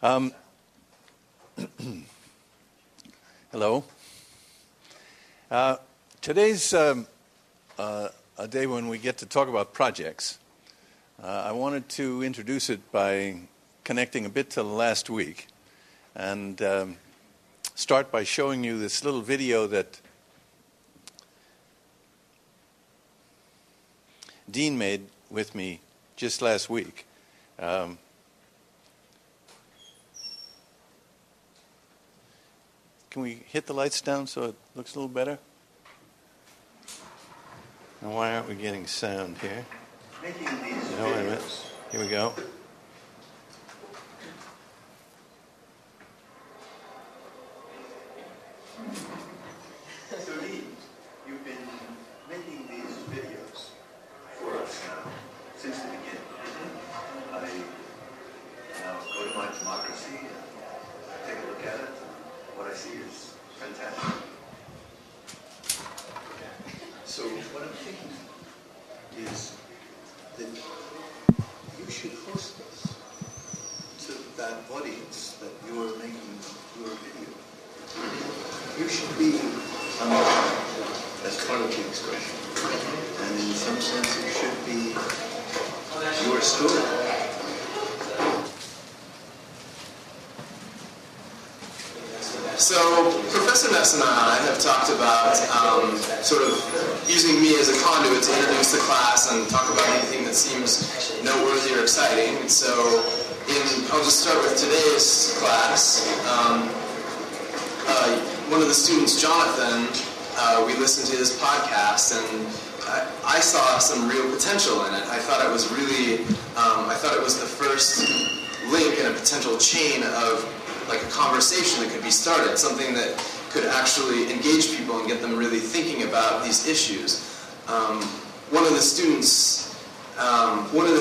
Um, hello. Uh, today's um, uh, a day when we get to talk about projects. Uh, I wanted to introduce it by connecting a bit to last week and um, start by showing you this little video that Dean made with me just last week. Um, Can we hit the lights down so it looks a little better? Now, why aren't we getting sound here? Making these No, wait a minute. Here we go.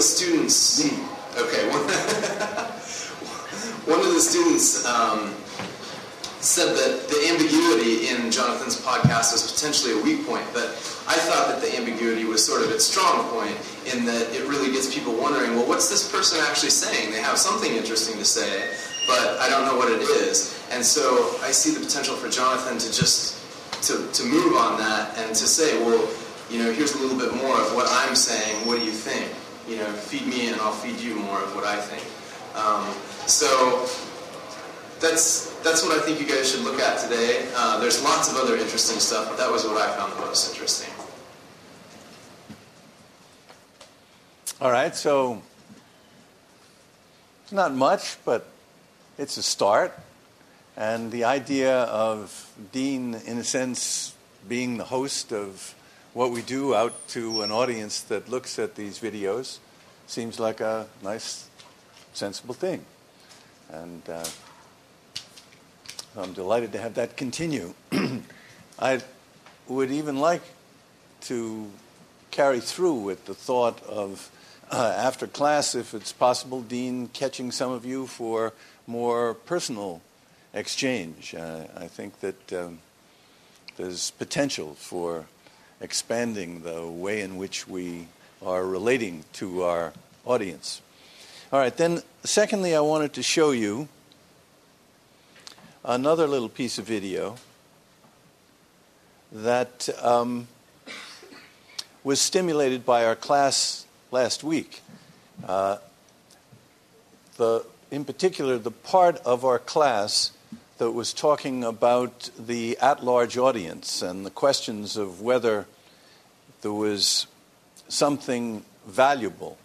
Students, okay, one, of the students um, said that the ambiguity in Jonathan's podcast was potentially a weak point, but I thought that the ambiguity was sort of its strong point in that it really gets people wondering, well, what's this person actually saying? They have something interesting to say, but I don't know what it is. And so I see the potential for Jonathan to just to, to move on that and to say, well, you know, here's a little bit more of what I'm saying. What do you think? You know, feed me and I'll feed you more of what I think. Um, so that's that's what I think you guys should look at today. Uh, there's lots of other interesting stuff, but that was what I found the most interesting. All right, so it's not much, but it's a start. And the idea of Dean, in a sense, being the host of what we do out to an audience that looks at these videos seems like a nice, sensible thing. And uh, I'm delighted to have that continue. I would even like to carry through with the thought of uh, after class, if it's possible, Dean catching some of you for more personal exchange. Uh, I think that um, there's potential for expanding the way in which we are relating to our audience. All right, then, secondly, I wanted to show you another little piece of video that um, was stimulated by our class last week. Uh, the, in particular, the part of our class that was talking about the at large audience and the questions of whether there was something valuable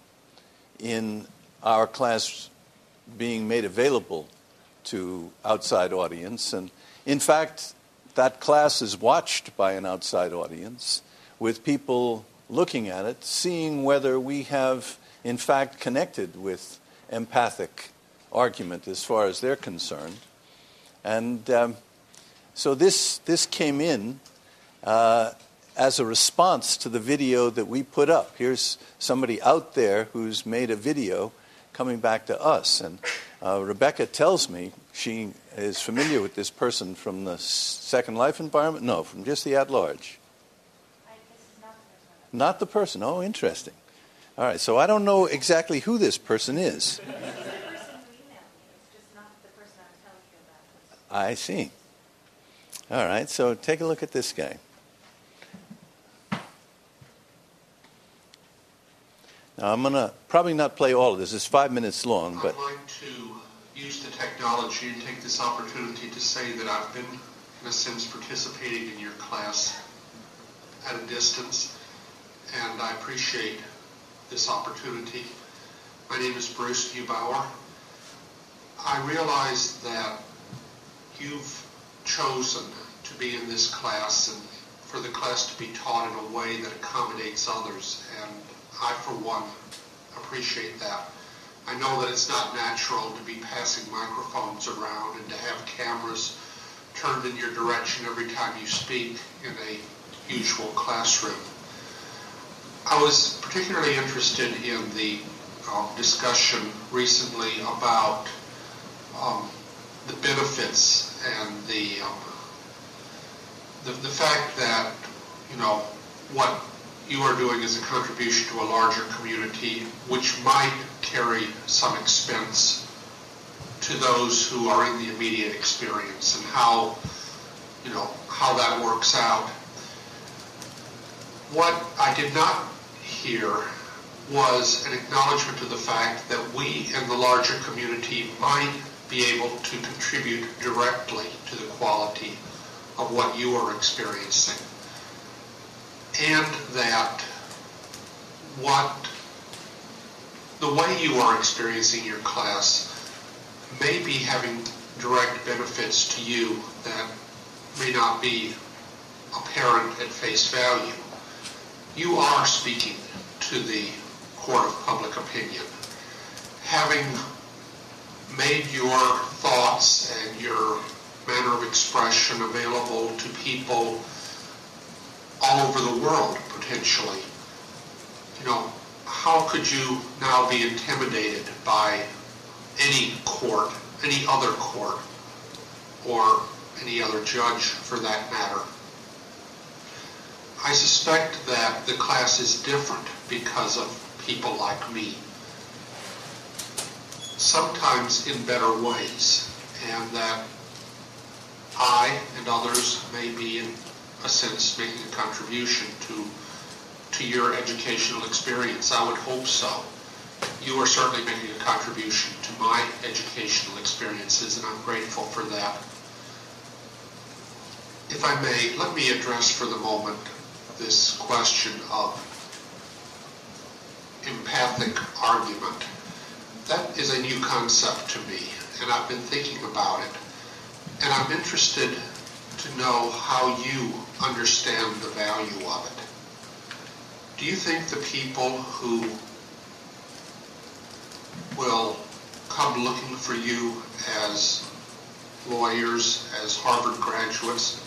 in our class being made available to outside audience. And in fact that class is watched by an outside audience with people looking at it seeing whether we have in fact connected with empathic argument as far as they're concerned and um, so this this came in uh, as a response to the video that we put up here's somebody out there who's made a video coming back to us and uh, Rebecca tells me she is familiar with this person from the Second Life environment. No, from just the at large. Not the person. Oh, interesting. All right, so I don't know exactly who this person is. I see. All right, so take a look at this guy. Now, I'm going to probably not play all of this. It's five minutes long, but. I'd like to use the technology and take this opportunity to say that I've been, in a sense, participating in your class at a distance, and I appreciate this opportunity. My name is Bruce Neubauer. I realize that you've chosen to be in this class and for the class to be taught in a way that accommodates others, and I, for one, appreciate that. I know that it's not natural to be passing microphones around and to have cameras turned in your direction every time you speak in a usual classroom. I was particularly interested in the um, discussion recently about um, the benefits and the, um, the the fact that you know what you are doing is a contribution to a larger community, which might carry some expense to those who are in the immediate experience, and how you know how that works out. What I did not hear was an acknowledgement of the fact that we in the larger community might be able to contribute directly to the quality of what you are experiencing. And that what the way you are experiencing your class may be having direct benefits to you that may not be apparent at face value. You are speaking to the court of public opinion. Having made your thoughts and your manner of expression available to people all over the world, potentially, you know, how could you now be intimidated by any court, any other court, or any other judge for that matter? I suspect that the class is different because of people like me. Sometimes in better ways, and that I and others may be in a sense making a contribution to to your educational experience. I would hope so. You are certainly making a contribution to my educational experiences, and I'm grateful for that. If I may, let me address for the moment this question of empathic argument. That is a new concept to me, and I've been thinking about it. And I'm interested to know how you understand the value of it. Do you think the people who will come looking for you as lawyers, as Harvard graduates,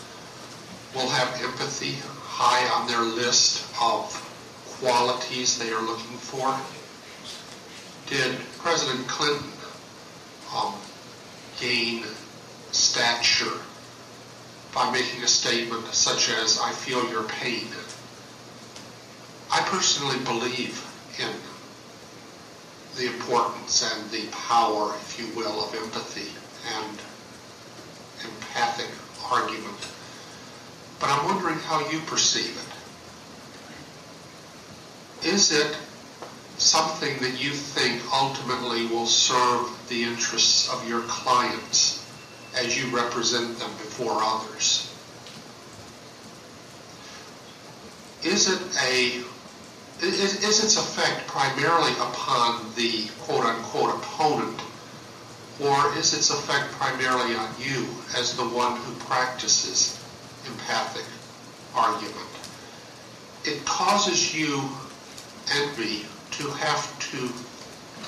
will have empathy high on their list of qualities they are looking for? Did President Clinton um, gain stature by making a statement such as, I feel your pain? I personally believe in the importance and the power, if you will, of empathy and empathic argument. But I'm wondering how you perceive it. Is it something that you think ultimately will serve the interests of your clients as you represent them before others? Is it a is, is its effect primarily upon the quote-unquote opponent, or is its effect primarily on you as the one who practices empathic argument? It causes you me to have to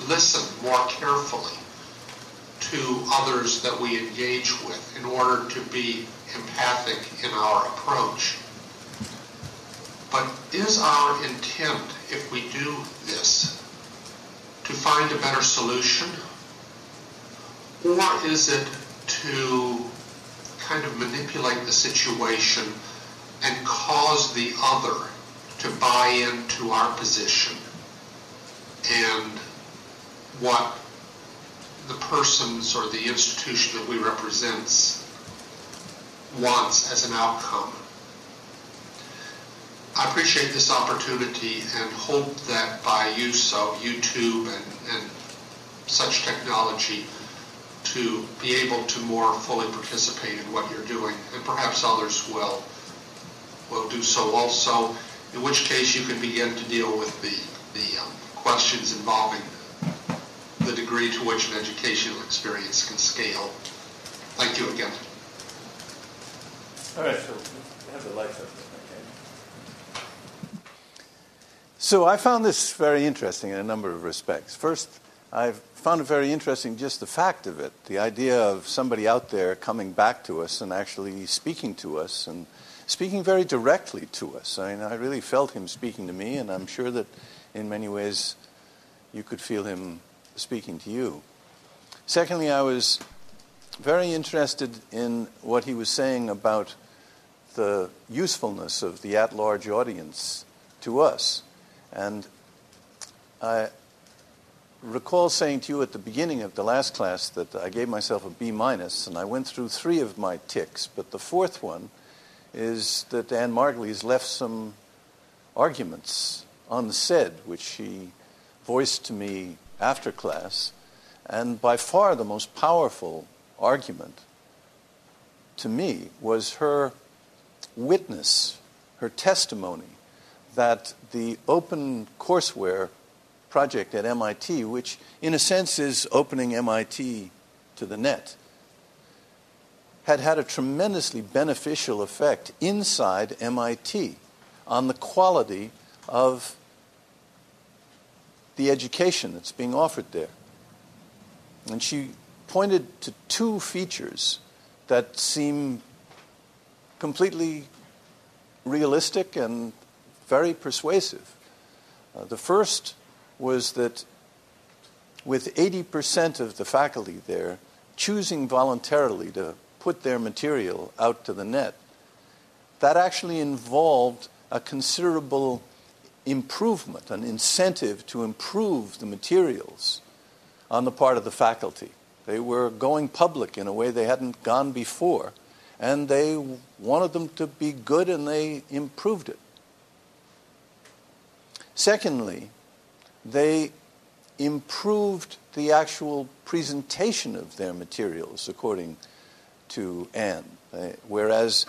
listen more carefully to others that we engage with in order to be empathic in our approach. But is our intent, if we do this, to find a better solution? Or is it to kind of manipulate the situation and cause the other to buy into our position and what the persons or the institution that we represent wants as an outcome. I appreciate this opportunity and hope that by use of YouTube and, and such technology to be able to more fully participate in what you're doing, and perhaps others will will do so also, in which case you can begin to deal with the, the um, questions involving the degree to which an educational experience can scale. Thank you again. All right, so have the lights up. So I found this very interesting in a number of respects. First, I found it very interesting just the fact of it, the idea of somebody out there coming back to us and actually speaking to us and speaking very directly to us. I mean, I really felt him speaking to me, and I'm sure that in many ways you could feel him speaking to you. Secondly, I was very interested in what he was saying about the usefulness of the at large audience to us. And I recall saying to you at the beginning of the last class that I gave myself a B minus, and I went through three of my ticks, but the fourth one is that Anne Margulies left some arguments unsaid, which she voiced to me after class, and by far the most powerful argument to me was her witness, her testimony that the open courseware project at MIT, which in a sense is opening MIT to the net, had had a tremendously beneficial effect inside MIT on the quality of the education that's being offered there. And she pointed to two features that seem completely realistic and very persuasive. Uh, the first was that with 80% of the faculty there choosing voluntarily to put their material out to the net, that actually involved a considerable improvement, an incentive to improve the materials on the part of the faculty. They were going public in a way they hadn't gone before, and they wanted them to be good and they improved it. Secondly, they improved the actual presentation of their materials, according to Anne. Whereas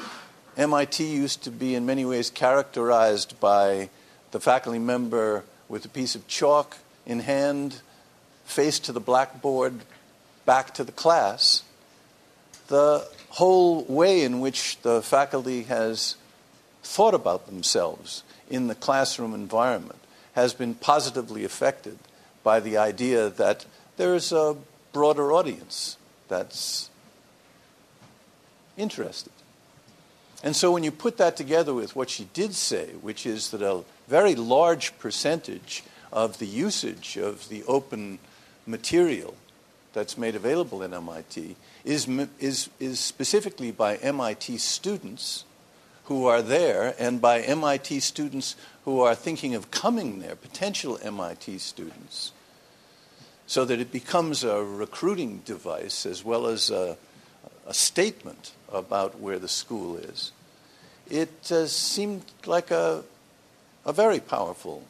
MIT used to be, in many ways, characterized by the faculty member with a piece of chalk in hand, face to the blackboard, back to the class. The whole way in which the faculty has thought about themselves in the classroom environment has been positively affected by the idea that there's a broader audience that's interested. And so when you put that together with what she did say, which is that a very large percentage of the usage of the open material that's made available in MIT is, is, is specifically by MIT students who are there and by MIT students who are thinking of coming there, potential MIT students, so that it becomes a recruiting device as well as a, a statement about where the school is. It uh, seemed like a, a very powerful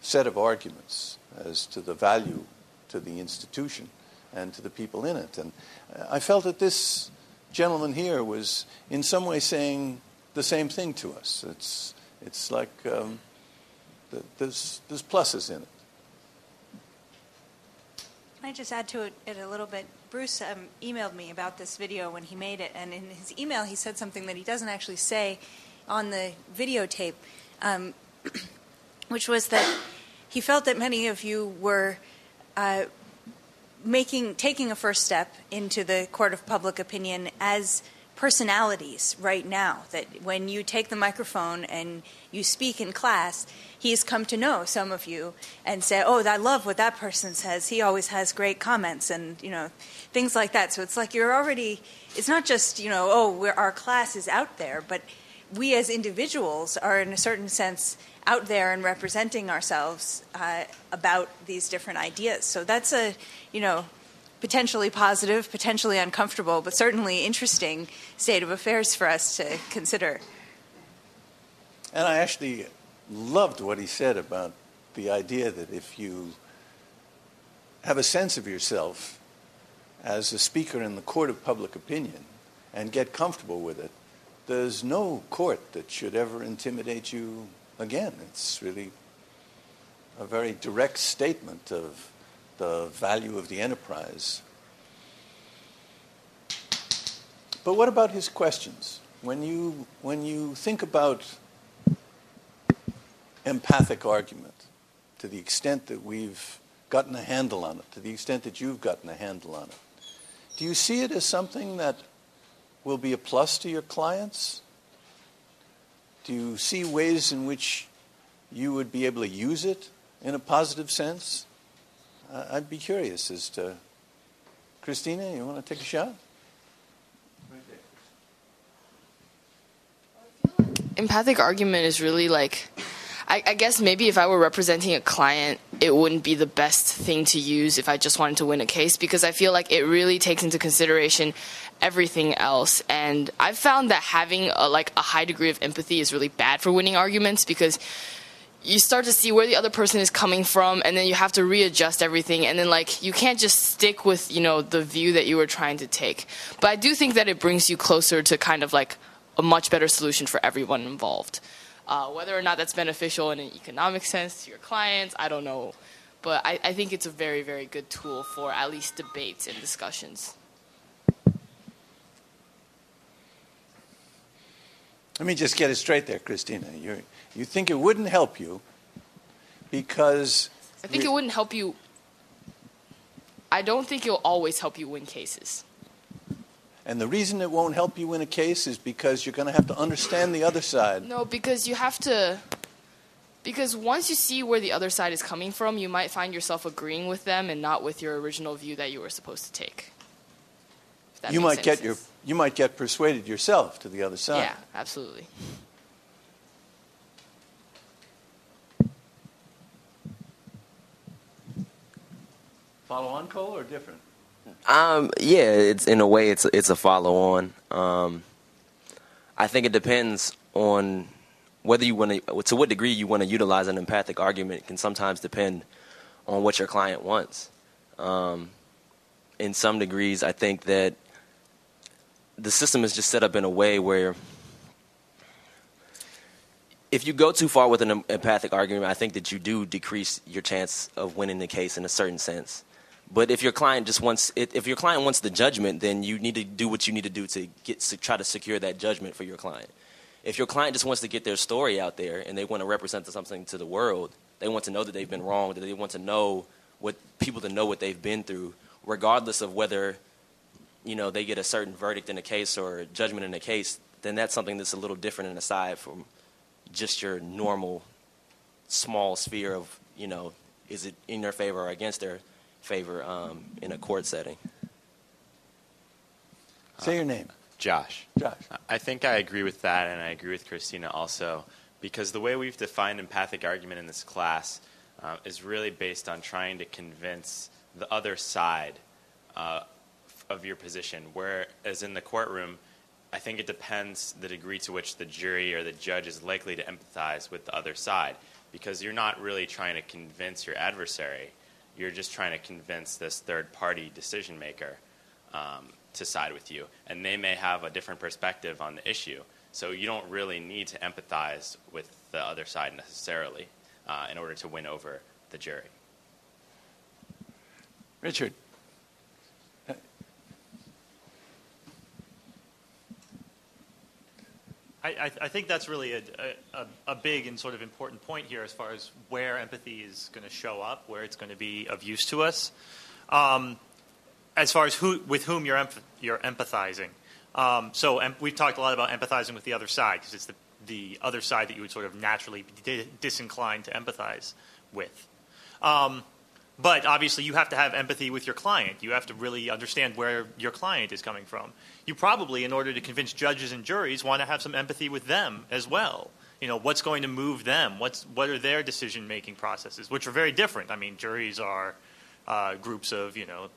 set of arguments as to the value to the institution and to the people in it. And I felt that this gentleman here was in some way saying the same thing to us. It's, it's like um, there's, there's pluses in it. Can I just add to it, it a little bit? Bruce um, emailed me about this video when he made it, and in his email he said something that he doesn't actually say on the videotape, um, which was that he felt that many of you were uh, making taking a first step into the court of public opinion as personalities right now. That when you take the microphone and you speak in class, he's come to know some of you and say, "Oh, I love what that person says. He always has great comments," and you know, things like that. So it's like you're already. It's not just you know, oh, our class is out there, but we as individuals are, in a certain sense, out there and representing ourselves uh, about these different ideas. So that's a, you know, potentially positive, potentially uncomfortable, but certainly interesting state of affairs for us to consider. And I actually loved what he said about the idea that if you have a sense of yourself as a speaker in the court of public opinion and get comfortable with it, there's no court that should ever intimidate you again. It's really a very direct statement of the value of the enterprise. But what about his questions? When you, when you think about empathic argument, to the extent that we've gotten a handle on it, to the extent that you've gotten a handle on it, do you see it as something that will be a plus to your clients? Do you see ways in which you would be able to use it in a positive sense? I'd be curious as to. Christina, you want to take a shot? Empathic argument is really like, I, I, guess maybe if I were representing a client, it wouldn't be the best thing to use if I just wanted to win a case because I feel like it really takes into consideration everything else. And I've found that having a, like a high degree of empathy is really bad for winning arguments because you start to see where the other person is coming from and then you have to readjust everything and then like you can't just stick with you know the view that you were trying to take. But i do think that it brings you closer to kind of like a much better solution for everyone involved. Uh, whether or not that's beneficial in an economic sense to your clients i don't know. But I, I think it's a very very good tool for at least debates and discussions. Let me just get it straight there christina. You're, you think it wouldn't help you because. I think it wouldn't help you. I don't think it'll always help you win cases. And the reason it won't help you win a case is because you're going to have to understand the other side. No, because you have to. Because once you see where the other side is coming from, you might find yourself agreeing with them and not with your original view that you were supposed to take. You might get sense. your you might get persuaded yourself to the other side. Yeah, absolutely. Follow on, Cole, or different? Um, yeah, it's in a way it's it's a follow on. Um, I think it depends on whether you want to, to what degree you want to utilize an empathic argument. Can sometimes depend on what your client wants. Um, in some degrees, I think that the system is just set up in a way where if you go too far with an empathic argument, I think that you do decrease your chance of winning the case in a certain sense. But if your client just wants, if your client wants the judgment, then you need to do what you need to do to get to try to secure that judgment for your client. If your client just wants to get their story out there and they want to represent something to the world, they want to know that they've been wrong, that they want to know what people to know what they've been through, regardless of whether you know they get a certain verdict in a case or judgment in a case. Then that's something that's a little different and aside from just your normal small sphere of you know is it in their favor or against their favor um, in a court setting. Say your name. Josh. Josh. I think I agree with that, and I agree with Christina also, because the way we've defined empathic argument in this class uh, is really based on trying to convince the other side uh, of your position. Whereas in the courtroom, I think it depends the degree to which the jury or the judge is likely to empathize with the other side, because you're not really trying to convince your adversary you're just trying to convince this third party decision maker um, to side with you. And they may have a different perspective on the issue. So you don't really need to empathize with the other side necessarily uh, in order to win over the jury. Richard. I, I, think that's really a, a, a, big and sort of important point here as far as where empathy is going to show up, where it's going to be of use to us. Um, as far as who, with whom you're, emph- you're empathizing. Um, so em- we've talked a lot about empathizing with the other side because it's the, the other side that you would sort of naturally be disinclined to empathize with. Um, but obviously, you have to have empathy with your client. You have to really understand where your client is coming from. You probably, in order to convince judges and juries, want to have some empathy with them as well. You know, what's going to move them? What's, what are their decision making processes, which are very different. I mean, juries are uh, groups of, you know,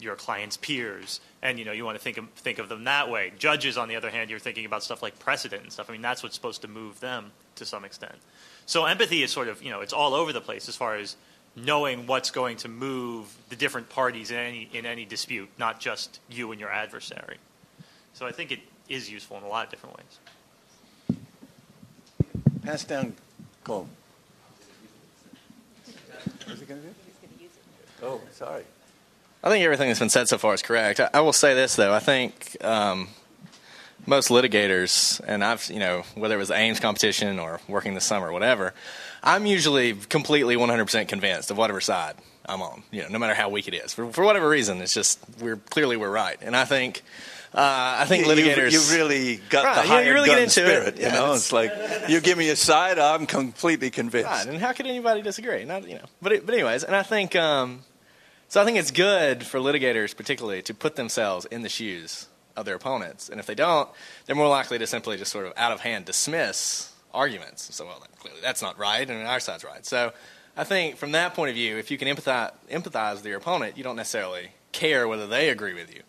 your client's peers, and you know you want to think of, think of them that way. Judges, on the other hand, you're thinking about stuff like precedent and stuff. I mean, that's what's supposed to move them to some extent. So empathy is sort of you know it's all over the place as far as knowing what's going to move the different parties in any in any dispute, not just you and your adversary. So I think it is useful in a lot of different ways. Pass down comb. Is it going to do? Oh, sorry. I think everything that's been said so far is correct. I, I will say this though. I think um, most litigators, and I've you know whether it was the Ames competition or working this summer, or whatever, I'm usually completely 100% convinced of whatever side I'm on. You know, no matter how weak it is, for, for whatever reason, it's just we're clearly we're right, and I think. Uh, I think You- you- litigators. You, really got Right, the higher you really gun get into it. spirit. Yeah, you know, it's- it's like you give me a side, I'm completely convinced. Right, and how could anybody disagree? Not you know, but it, but anyways, and I think um, so. I think it's good for litigators, particularly, to put themselves in the shoes of their opponents, and if they don't, they're more likely to simply just sort of out of hand dismiss arguments. So, well, clearly that's not right, and our side's right. So, I think from that point of view, if you can empathize, empathize with your opponent, you don't necessarily care whether they agree with you,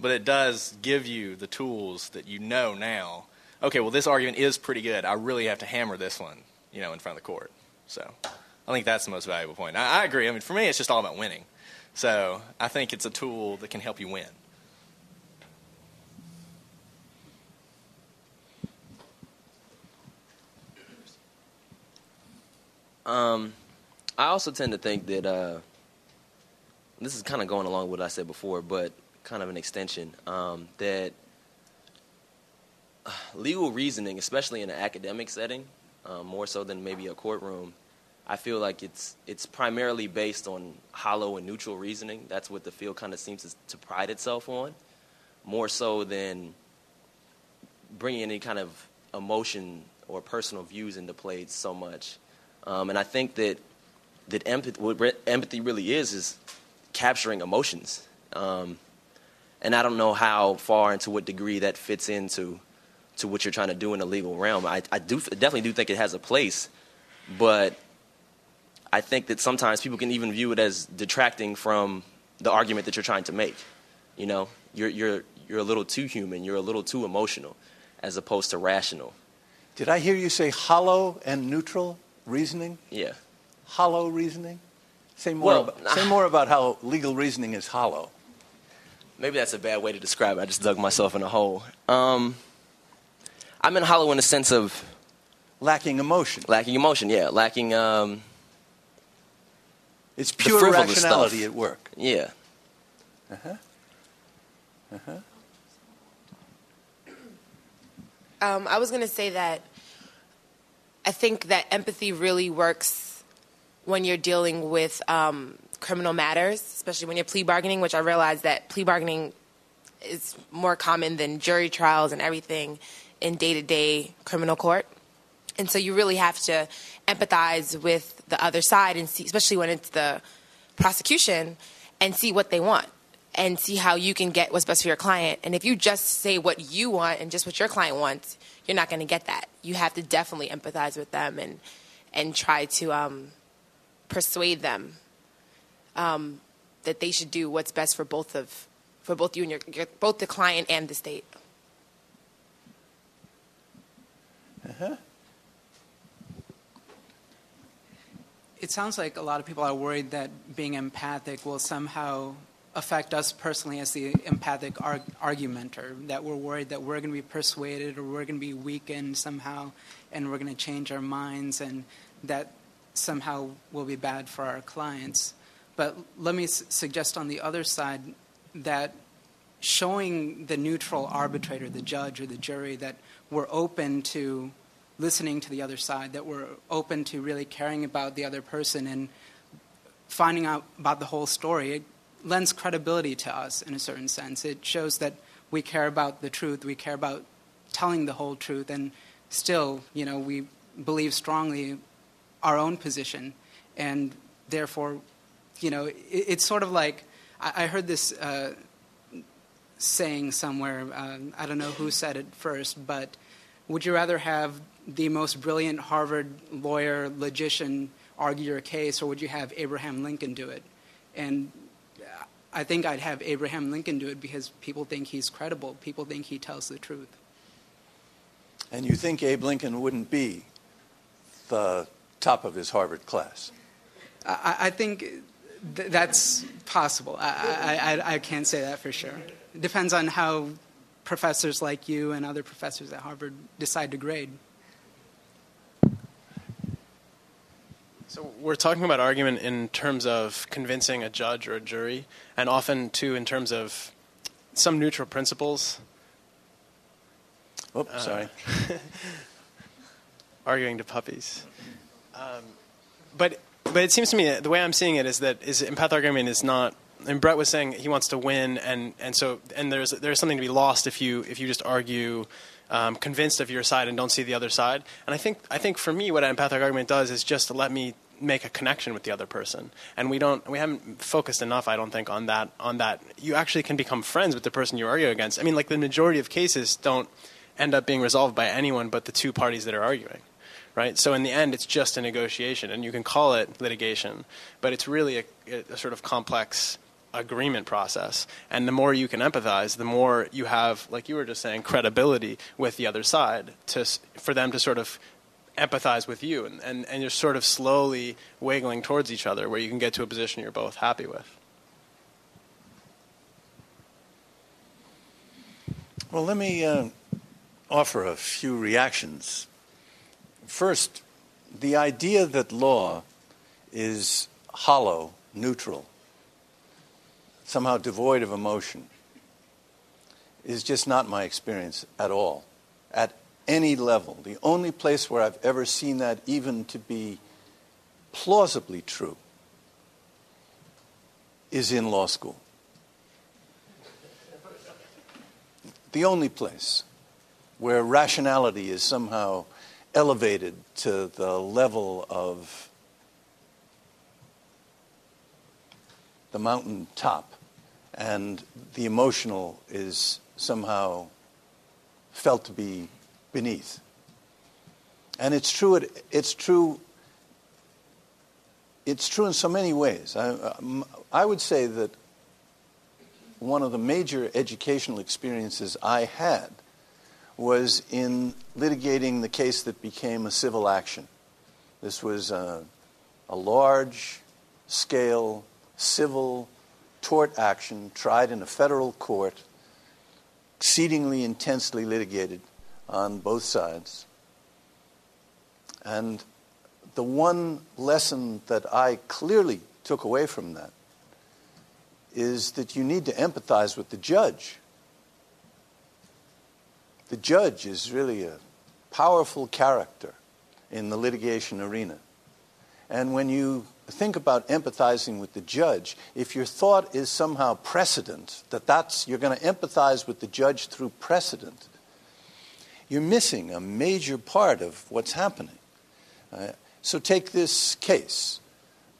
but it does give you the tools that you know now. Okay, well, this argument is pretty good. I really have to hammer this one, you know, in front of the court. So, I think that's the most valuable point. I, I agree. I mean, for me, it's just all about winning. So, I think it's a tool that can help you win. Um, I also tend to think that uh, this is kind of going along with what I said before, but kind of an extension. Um, that uh, legal reasoning, especially in an academic setting, uh, more so than maybe a courtroom, I feel like it's it's primarily based on hollow and neutral reasoning. That's what the field kind of seems to, to pride itself on, more so than bringing any kind of emotion or personal views into play so much. Um, and I think that that empathy, what empathy really is, is capturing emotions. Um, and I don't know how far and to what degree that fits into to what you're trying to do in the legal realm. I, I do definitely do think it has a place, but I think that sometimes people can even view it as detracting from the argument that you're trying to make. You know, you're you're you're a little too human. You're a little too emotional, as opposed to rational. Did I hear you say hollow and neutral reasoning? Yeah. Hollow reasoning? Say more, Well, about, say more about how legal reasoning is hollow. Maybe that's a bad way to describe it. I just dug myself in a hole. Um, I'm in hollow in the sense of lacking emotion. Lacking emotion, yeah. Lacking. Um, it's the pure frivolous rationality stuff. at work. Yeah. Uh huh. Uh huh. Um, I was going to say that I think that empathy really works when you're dealing with um, criminal matters, especially when you're plea bargaining, which I realize that plea bargaining is more common than jury trials and everything in day to day criminal court. And so you really have to empathize with the other side, and see, especially when it's the prosecution, and see what they want and see how you can get what's best for your client. And if you just say what you want and just what your client wants, you're not going to get that. You have to definitely empathize with them and and try to um, persuade them um, that they should do what's best for both of for both you and your, your both the client and the state. Uh-huh. It sounds like a lot of people are worried that being empathic will somehow affect us personally as the empathic arg- argumenter. That we're worried that we're going to be persuaded or we're going to be weakened somehow and we're going to change our minds and that somehow will be bad for our clients. But let me s- suggest on the other side that showing the neutral arbitrator, the judge or the jury, that we're open to listening to the other side, that we're open to really caring about the other person and finding out about the whole story. It lends credibility to us in a certain sense. It shows that we care about the truth, we care about telling the whole truth, and still, you know, we believe strongly our own position, and therefore, you know, it, it's sort of like I, I heard this uh, saying somewhere. Uh, I don't know who said it first, but would you rather have the most brilliant Harvard lawyer, logician argue your case, or would you have Abraham Lincoln do it? And I think I'd have Abraham Lincoln do it because people think he's credible. People think he tells the truth. And you think Abe Lincoln wouldn't be the top of his Harvard class? I, I think th- that's possible. I, I, I, I can't say that for sure. It depends on how professors like you and other professors at Harvard decide to grade. So we're talking about argument in terms of convincing a judge or a jury, and often too in terms of some neutral principles. Oh, sorry. arguing to puppies. Um, but but it seems to me the way I'm seeing it is that is empath argument is not. And Brett was saying he wants to win, and, and so and there's there's something to be lost if you if you just argue um, convinced of your side and don't see the other side. And I think I think for me, what an empathic argument does is just to let me make a connection with the other person. And we don't we haven't focused enough, I don't think, on that on that. You actually can become friends with the person you argue against. I mean, like the majority of cases don't end up being resolved by anyone but the two parties that are arguing. Right, so in the end, it's just a negotiation, and you can call it litigation, but it's really a, a sort of complex agreement process. And the more you can empathize, the more you have, like you were just saying, credibility with the other side to for them to sort of empathize with you, and, and, and you're sort of slowly wiggling towards each other where you can get to a position you're both happy with. Well, let me uh, offer a few reactions. First, the idea that law is hollow, neutral, somehow devoid of emotion, is just not my experience at all, at any level. The only place where I've ever seen that even to be plausibly true is in law school. The only place where rationality is somehow elevated to the level of the mountain top and the emotional is somehow felt to be beneath. And it's true. It, it's true. It's true in so many ways. I, um, I would say that one of the major educational experiences I had was in litigating the case that became a civil action. This was a, a large scale civil tort action tried in a federal court, exceedingly intensely litigated on both sides. And the one lesson that I clearly took away from that is that you need to empathize with the judge. The judge is really a powerful character in the litigation arena. And when you think about empathizing with the judge, if your thought is somehow precedent, that that's, you're going to empathize with the judge through precedent, you're missing a major part of what's happening. Uh, so take this case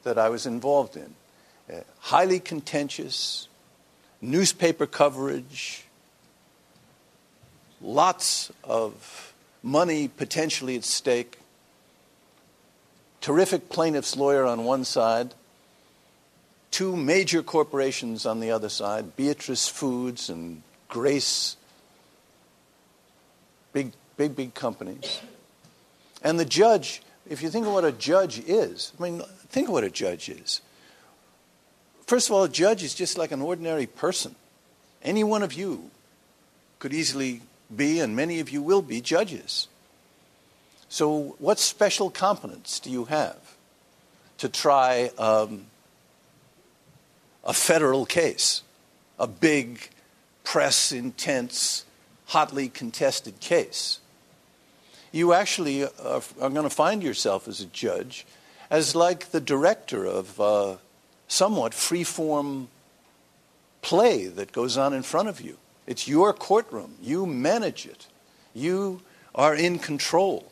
that I was involved in. Uh, highly contentious, newspaper coverage, lots of money potentially at stake, terrific plaintiff's lawyer on one side, two major corporations on the other side, Beatrice Foods and Grace, big, big, companies. And the judge, if you think of what a judge is, I mean, think of what a judge is. First of all, a judge is just like an ordinary person. Any one of you could easily be, and many of you will be, judges. So, what special competence do you have to try um, a federal case, a big, press intense, hotly contested case? You actually uh, are, are going to find yourself as a judge as like the director of a somewhat free-form play that goes on in front of you. It's your courtroom. You manage it. You are in control.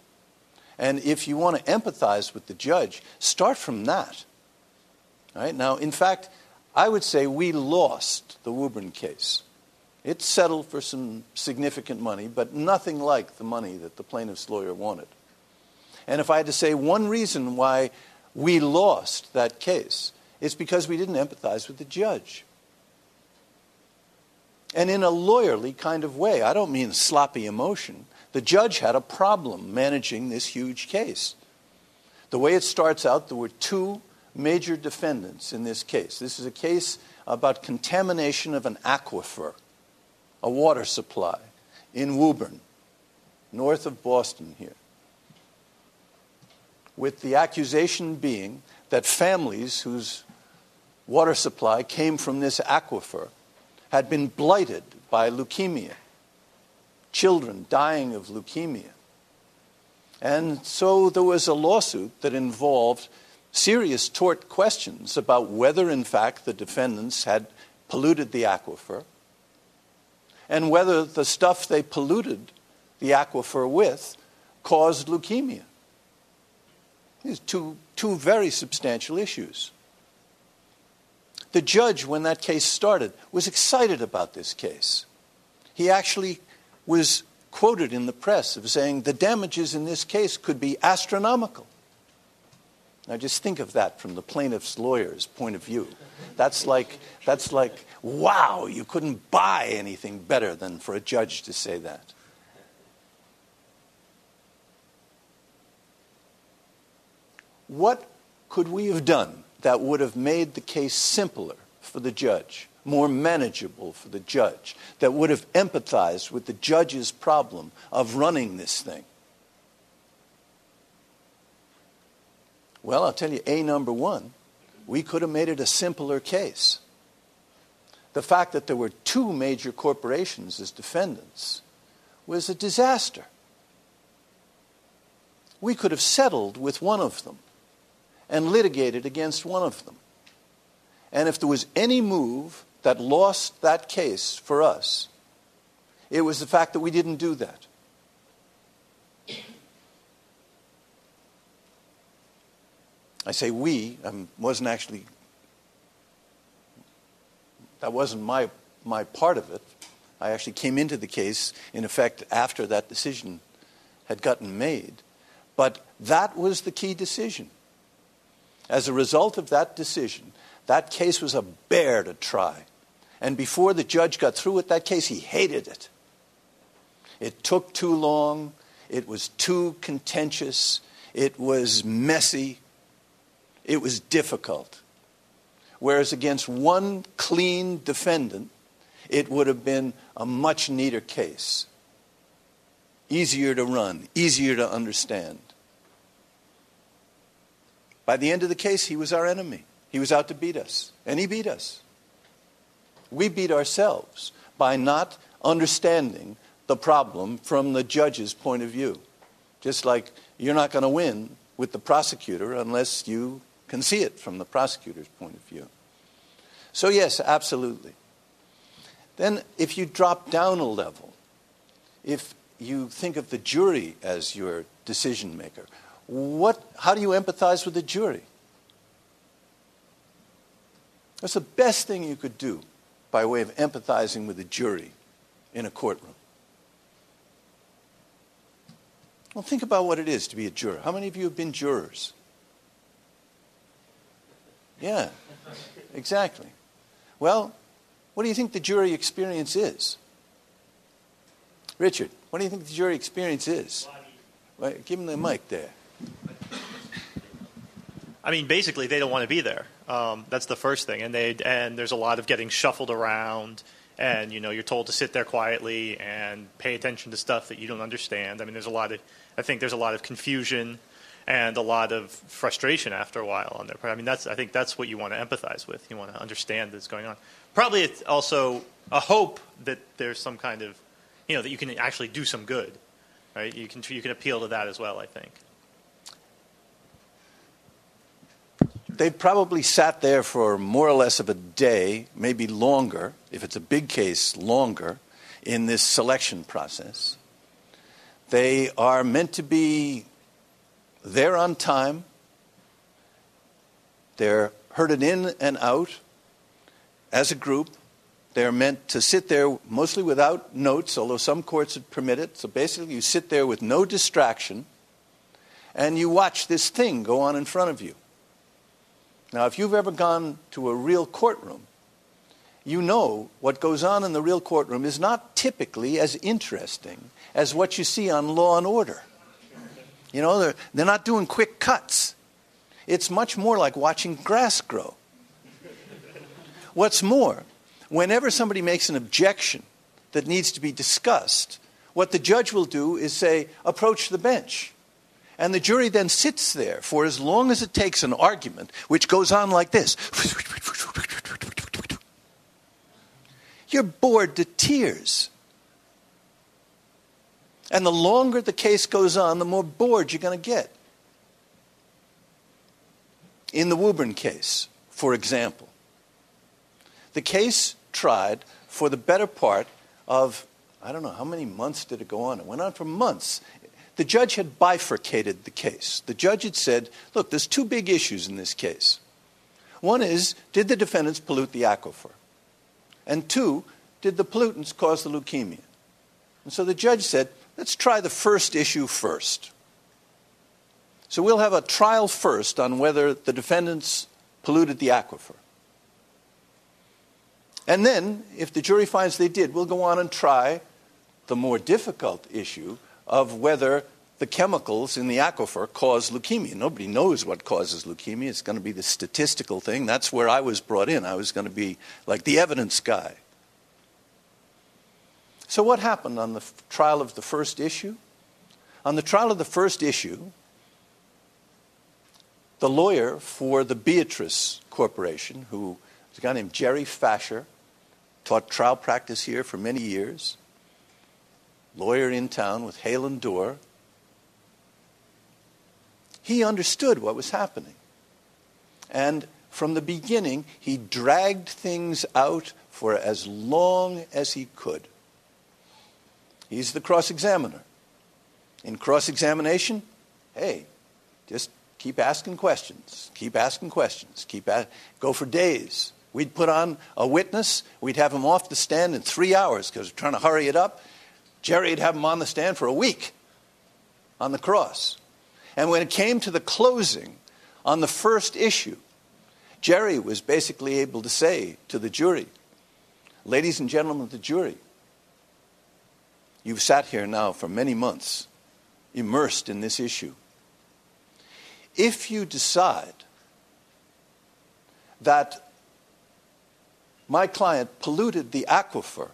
And if you want to empathize with the judge, start from that. Right Now, in fact, I would say we lost the Woburn case. It settled for some significant money, but nothing like the money that the plaintiff's lawyer wanted. And if I had to say one reason why we lost that case, it's because we didn't empathize with the judge. And in a lawyerly kind of way. I don't mean sloppy emotion. The judge had a problem managing this huge case. The way it starts out, there were two major defendants in this case. This is a case about contamination of an aquifer, a water supply in Woburn, north of Boston here. With the accusation being that families whose water supply came from this aquifer had been blighted by leukemia, children dying of leukemia. And so there was a lawsuit that involved serious tort questions about whether, in fact, the defendants had polluted the aquifer and whether the stuff they polluted the aquifer with caused leukemia. These two, two very substantial issues. The judge, when that case started, was excited about this case. He actually was quoted in the press of saying the damages in this case could be astronomical. Now just think of that from the plaintiff's lawyer's point of view. That's like, that's like, wow, you couldn't buy anything better than for a judge to say that. What could we have done that would have made the case simpler for the judge, more manageable for the judge, that would have empathized with the judge's problem of running this thing? Well, I'll tell you, A number one, we could have made it a simpler case. The fact that there were two major corporations as defendants was a disaster. We could have settled with one of them and litigated against one of them. And if there was any move that lost that case for us, it was the fact that we didn't do that. I say we, I wasn't actually, that wasn't my, my part of it. I actually came into the case, in effect, after that decision had gotten made. But that was the key decision. As a result of that decision, that case was a bear to try. And before the judge got through with that case, he hated it. It took too long. It was too contentious. It was messy. It was difficult. Whereas against one clean defendant, it would have been a much neater case. Easier to run, easier to understand. By the end of the case, he was our enemy. He was out to beat us, and he beat us. We beat ourselves by not understanding the problem from the judge's point of view. Just like you're not going to win with the prosecutor unless you can see it from the prosecutor's point of view. So, yes, absolutely. Then, if you drop down a level, if you think of the jury as your decision maker, what, how do you empathize with the jury? That's the best thing you could do by way of empathizing with the jury in a courtroom. Well, think about what it is to be a juror. How many of you have been jurors? Yeah, exactly. Well, what do you think the jury experience is? Richard, what do you think the jury experience is? Right, give him the mic there. I mean, basically, they don't want to be there. Um, that's the first thing, and and there's a lot of getting shuffled around, and you know you're told to sit there quietly and pay attention to stuff that you don't understand. I mean, there's a lot of I think there's a lot of confusion and a lot of frustration after a while on their part. I mean, that's I think that's what you want to empathize with. You want to understand that's going on. Probably it's also a hope that there's some kind of you know that you can actually do some good, right? You can you can appeal to that as well. I think. they probably sat there for more or less of a day, maybe longer, if it's a big case, longer, in this selection process. They are meant to be there on time. They're herded in and out as a group. They're meant to sit there mostly without notes, although some courts would permit it. So basically, you sit there with no distraction and you watch this thing go on in front of you. Now, if you've ever gone to a real courtroom you know what goes on in the real courtroom is not typically as interesting as what you see on Law and Order. You know, they're, they're not doing quick cuts. It's much more like watching grass grow. What's more, whenever somebody makes an objection that needs to be discussed, what the judge will do is say, approach the bench. And the jury then sits there for as long as it takes an argument, which goes on like this. You're bored to tears. And the longer the case goes on, the more bored you're going to get. In the Woburn case, for example, the case tried for the better part of, I don't know, how many months did it go on? It went on for months. The judge had bifurcated the case. The judge had said, look, there's two big issues in this case. One is, did the defendants pollute the aquifer? And two, did the pollutants cause the leukemia? And so the judge said, let's try the first issue first. So we'll have a trial first on whether the defendants polluted the aquifer. And then, if the jury finds they did, we'll go on and try the more difficult issue of whether the chemicals in the aquifer cause leukemia. Nobody knows what causes leukemia. It's going to be the statistical thing. That's where I was brought in. I was going to be like the evidence guy. So, what happened on the trial of the first issue? On the trial of the first issue, the lawyer for the Beatrice Corporation, who is a guy named Jerry Facher, taught trial practice here for many years, lawyer in town with Hale and Dorr, he understood what was happening. And from the beginning, he dragged things out for as long as he could. He's the cross examiner. In cross examination, hey, just keep asking questions, keep asking questions, keep a- go for days. We'd put on a witness, we'd have him off the stand in three hours because we're trying to hurry it up. Jerry'd have him on the stand for a week on the cross. And when it came to the closing on the first issue, Jerry was basically able to say to the jury, Ladies and gentlemen of the jury, you've sat here now for many months immersed in this issue. If you decide that my client polluted the aquifer,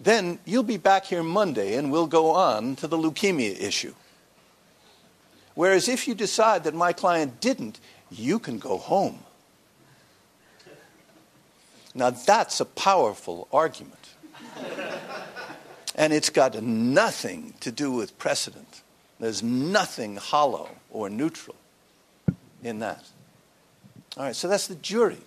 then you'll be back here Monday and we'll go on to the leukemia issue. Whereas if you decide that my client didn't, you can go home. Now that's a powerful argument. And it's got nothing to do with precedent. There's nothing hollow or neutral in that. All right, so that's the jury.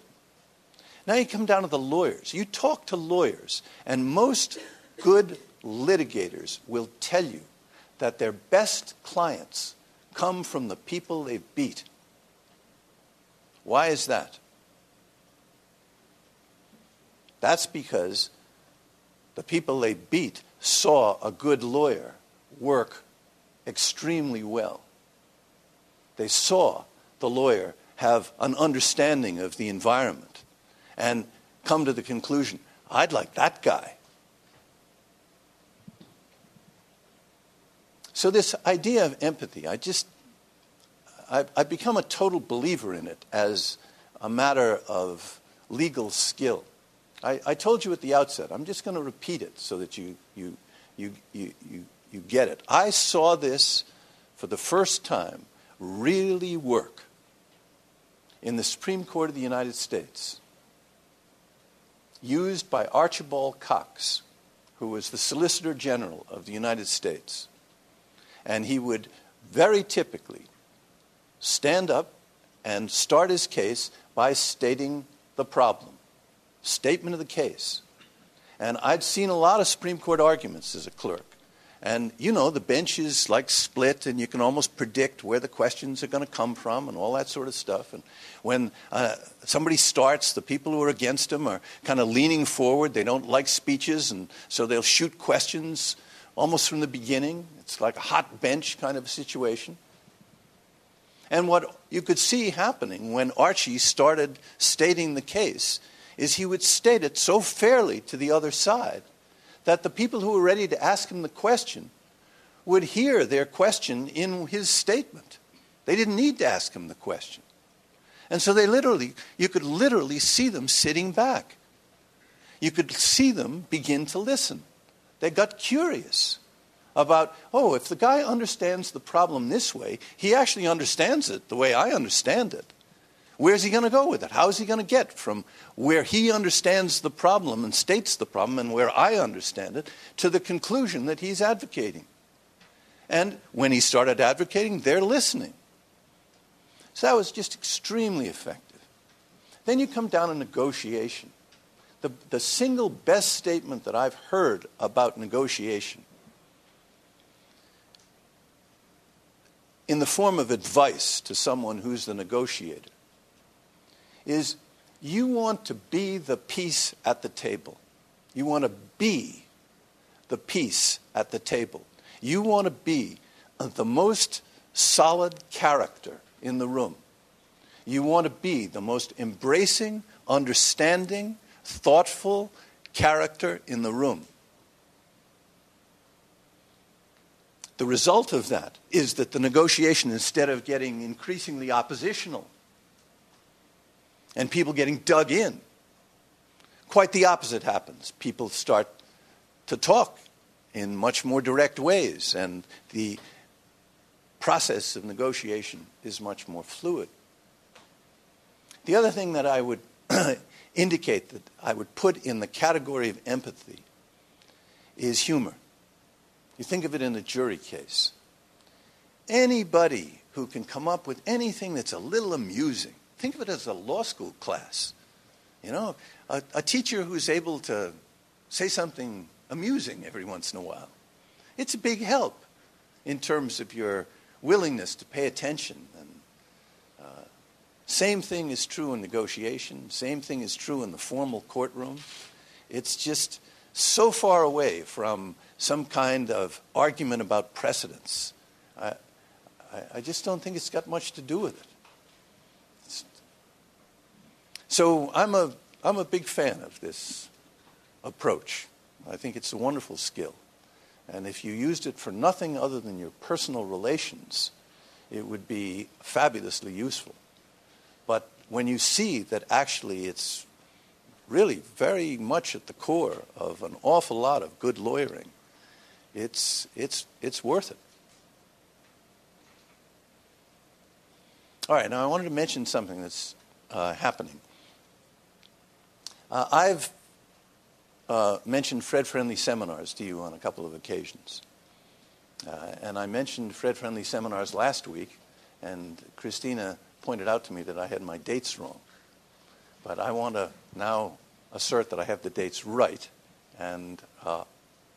Now you come down to the lawyers. You talk to lawyers, and most good litigators will tell you that their best clients come from the people they beat. Why is that? That's because the people they beat saw a good lawyer work extremely well. They saw the lawyer have an understanding of the environment and come to the conclusion I'd like that guy. So, this idea of empathy, I just, I've, I've become a total believer in it as a matter of legal skill. I, I told you at the outset, I'm just going to repeat it so that you, you, you, you, you, you get it. I saw this for the first time really work in the Supreme Court of the United States, used by Archibald Cox, who was the Solicitor General of the United States. And he would very typically stand up and start his case by stating the problem, statement of the case. And I'd seen a lot of Supreme Court arguments as a clerk. And you know, the bench is like split, and you can almost predict where the questions are going to come from and all that sort of stuff. And when uh, somebody starts, the people who are against him are kind of leaning forward. They don't like speeches, and so they'll shoot questions almost from the beginning. It's like a hot bench kind of situation. And what you could see happening when Archie started stating the case is he would state it so fairly to the other side that the people who were ready to ask him the question would hear their question in his statement. They didn't need to ask him the question. And so they literally, you could literally see them sitting back. You could see them begin to listen. They got curious about, oh, if the guy understands the problem this way, he actually understands it the way I understand it. Where's he going to go with it? How is he going to get from where he understands the problem and states the problem and where I understand it to the conclusion that he's advocating? And when he started advocating, they're listening. So that was just extremely effective. Then you come down to negotiation. The, the single best statement that I've heard about negotiation in the form of advice to someone who's the negotiator is you want to be the piece at the table. You want to be the piece at the table. You want to be the most solid character in the room. You want to be the most embracing, understanding, thoughtful character in the room. The result of that is that the negotiation, instead of getting increasingly oppositional and people getting dug in, quite the opposite happens. People start to talk in much more direct ways, and the process of negotiation is much more fluid. The other thing that I would indicate that I would put in the category of empathy is humor. You think of it in a jury case. Anybody who can come up with anything that's a little amusing, think of it as a law school class. You know, a, a teacher who's able to say something amusing every once in a while. It's a big help in terms of your willingness to pay attention. And uh, same thing is true in negotiation. Same thing is true in the formal courtroom. It's just so far away from some kind of argument about precedence. I, I, I just don't think it's got much to do with it. It's, so I'm a, I'm a big fan of this approach. I think it's a wonderful skill. And if you used it for nothing other than your personal relations, it would be fabulously useful. But when you see that actually it's really very much at the core of an awful lot of good lawyering, it's, it's, it's worth it. All right, now I wanted to mention something that's uh, happening. Uh, I've uh, mentioned Fred Friendly seminars to you on a couple of occasions. Uh, and I mentioned Fred Friendly seminars last week, and Christina pointed out to me that I had my dates wrong. But I want to now assert that I have the dates right and uh,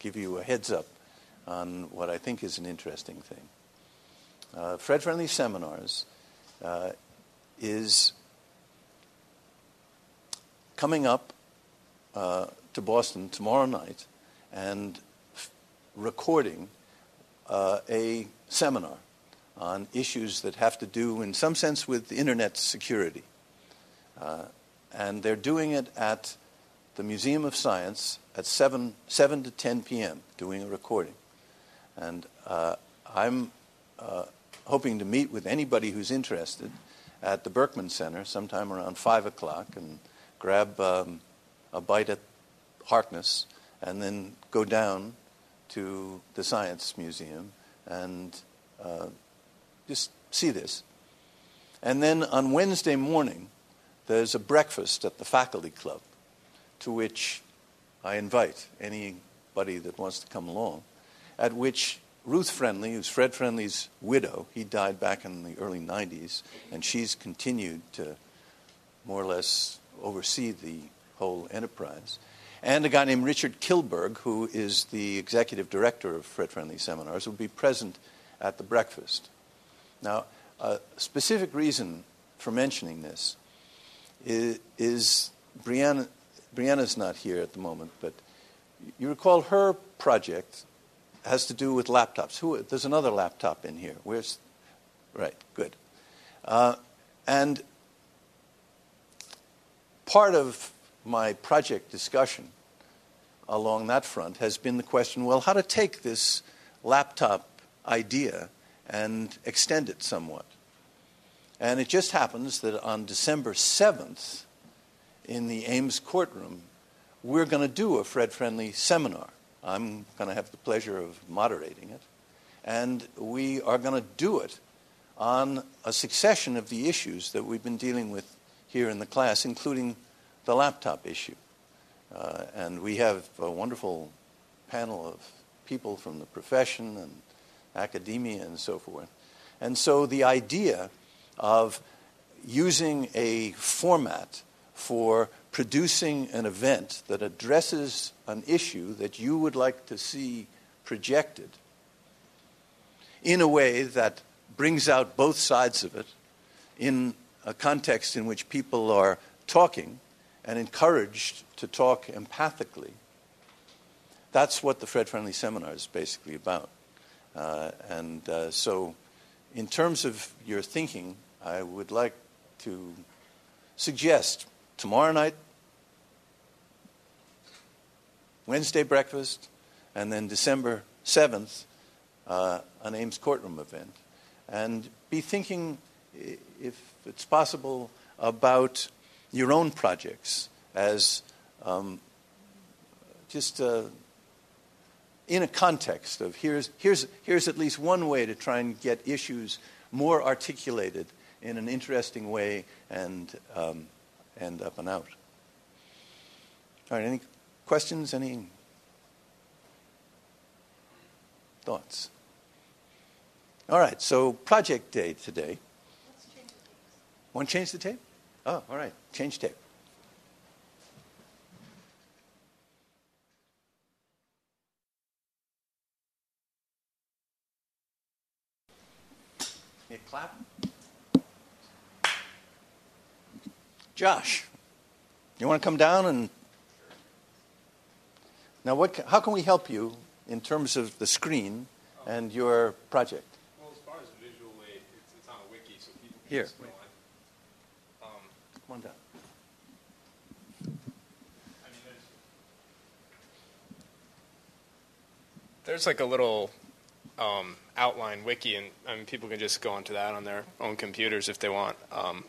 give you a heads up on what I think is an interesting thing. Uh, Fred Friendly Seminars uh, is coming up uh, to Boston tomorrow night and f- recording uh, a seminar on issues that have to do, in some sense, with internet security. Uh, and they're doing it at the Museum of Science at 7, 7 to 10 p.m., doing a recording. And uh, I'm uh, hoping to meet with anybody who's interested at the Berkman Center sometime around 5 o'clock and grab um, a bite at Harkness and then go down to the Science Museum and uh, just see this. And then on Wednesday morning, there's a breakfast at the faculty club to which I invite anybody that wants to come along, at which Ruth Friendly, who's Fred Friendly's widow, he died back in the early 90s, and she's continued to more or less oversee the whole enterprise and a guy named Richard Kilberg, who is the executive director of Fred Friendly Seminars, will be present at the breakfast. Now, a specific reason for mentioning this is, is Brianna, Brianna's not here at the moment, but you recall her project has to do with laptops. Who, there's another laptop in here. Where's, right, good. Uh, and part of my project discussion along that front has been the question well, how to take this laptop idea and extend it somewhat. And it just happens that on December 7th, in the Ames courtroom, we're going to do a Fred Friendly seminar. I'm going to have the pleasure of moderating it. And we are going to do it on a succession of the issues that we've been dealing with here in the class, including the laptop issue. Uh, and we have a wonderful panel of people from the profession and academia and so forth. And so the idea of using a format for producing an event that addresses an issue that you would like to see projected in a way that brings out both sides of it in a context in which people are talking and encouraged to talk empathically. That's what the Fred Friendly Seminar is basically about. Uh, and uh, so, in terms of your thinking, I would like to suggest tomorrow night, Wednesday breakfast, and then December 7th, uh, an Ames courtroom event. And be thinking, if it's possible, about your own projects as um, just uh, in a context of here's, here's, here's at least one way to try and get issues more articulated in an interesting way and, um, and up and out. All right, any questions? Any thoughts? All right, so project day today. Want to change the tape? Oh, all right, change tape. You clap. Josh, you want to come down and now what? How can we help you in terms of the screen oh. and your project? Well, as far as visual aid, it's, it's on a wiki, so people can Here. just go on. Um, Come on down. I mean, there's, there's like a little um, outline wiki, and I mean, people can just go onto that on their own computers if they want. Um,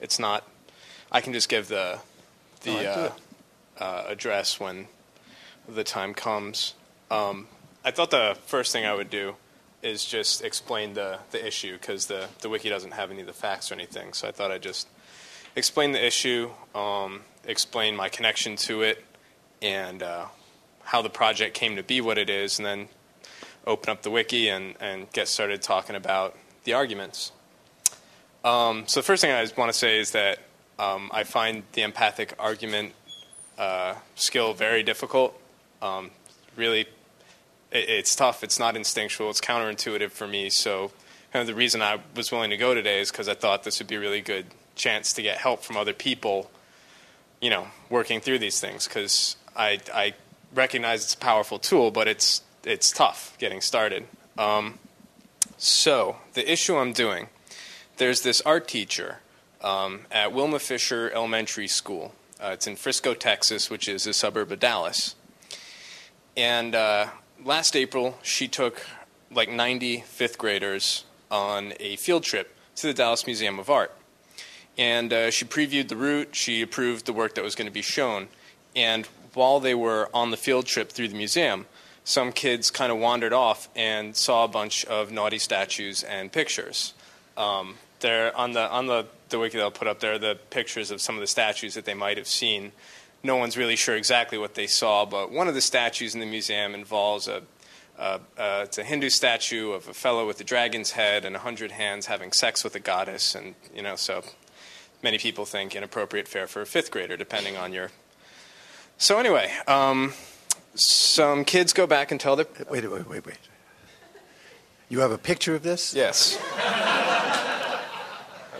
it's not. I can just give the the Oh, uh, uh, address when the time comes. Um, I thought the first thing I would do is just explain the, the issue because the, the wiki doesn't have any of the facts or anything. So I thought I'd just explain the issue, um, explain my connection to it, and uh, how the project came to be what it is, and then open up the wiki and, and get started talking about the arguments. Um, so the first thing I want to say is that um, I find the empathic argument uh, skill very difficult. Um, really, it, it's tough. It's not instinctual. It's counterintuitive for me. So, kind of the reason I was willing to go today is because I thought this would be a really good chance to get help from other people. You know, working through these things because I, I recognize it's a powerful tool, but it's it's tough getting started. Um, so the issue I'm doing, there's this art teacher um, at Wilma Fisher Elementary School. Uh, it's in Frisco, Texas, which is a suburb of Dallas. And uh, last April, she took like 90 fifth graders on a field trip to the Dallas Museum of Art. And uh, she previewed the route, she approved the work that was going to be shown. And while they were on the field trip through the museum, some kids kind of wandered off and saw a bunch of naughty statues and pictures. Um, there on the on the, the wiki that I'll put up there are the pictures of some of the statues that they might have seen. No one's really sure exactly what they saw, but one of the statues in the museum involves a it's a Hindu statue of a fellow with a dragon's head and a hundred hands having sex with a goddess, and you know, so many people think inappropriate fare for a fifth grader, depending on your. So anyway, um, some kids go back and tell their. Wait, wait, wait, wait. You have a picture of this? Yes. I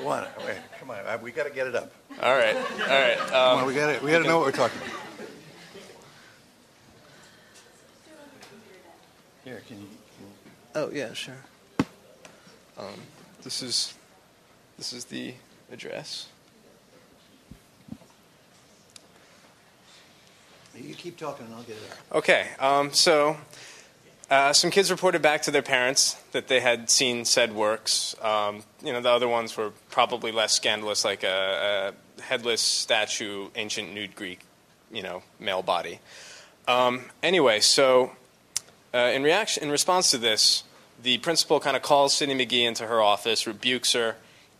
want it. Wait, come on. We got to get it up. All right. All right. Um, Come on, we got to. We got to know what we're talking about. Here, can you? Oh yeah, sure. Um, this is this is the address. Keep talking and I'll get it out. Okay, um, so uh, some kids reported back to their parents that they had seen said works. Um, you know, the other ones were probably less scandalous, like a, a headless statue, ancient nude Greek, you know, male body. Um, anyway, so uh, in reaction, in response to this, the principal kind of calls Sydney McGee into her office, rebukes her,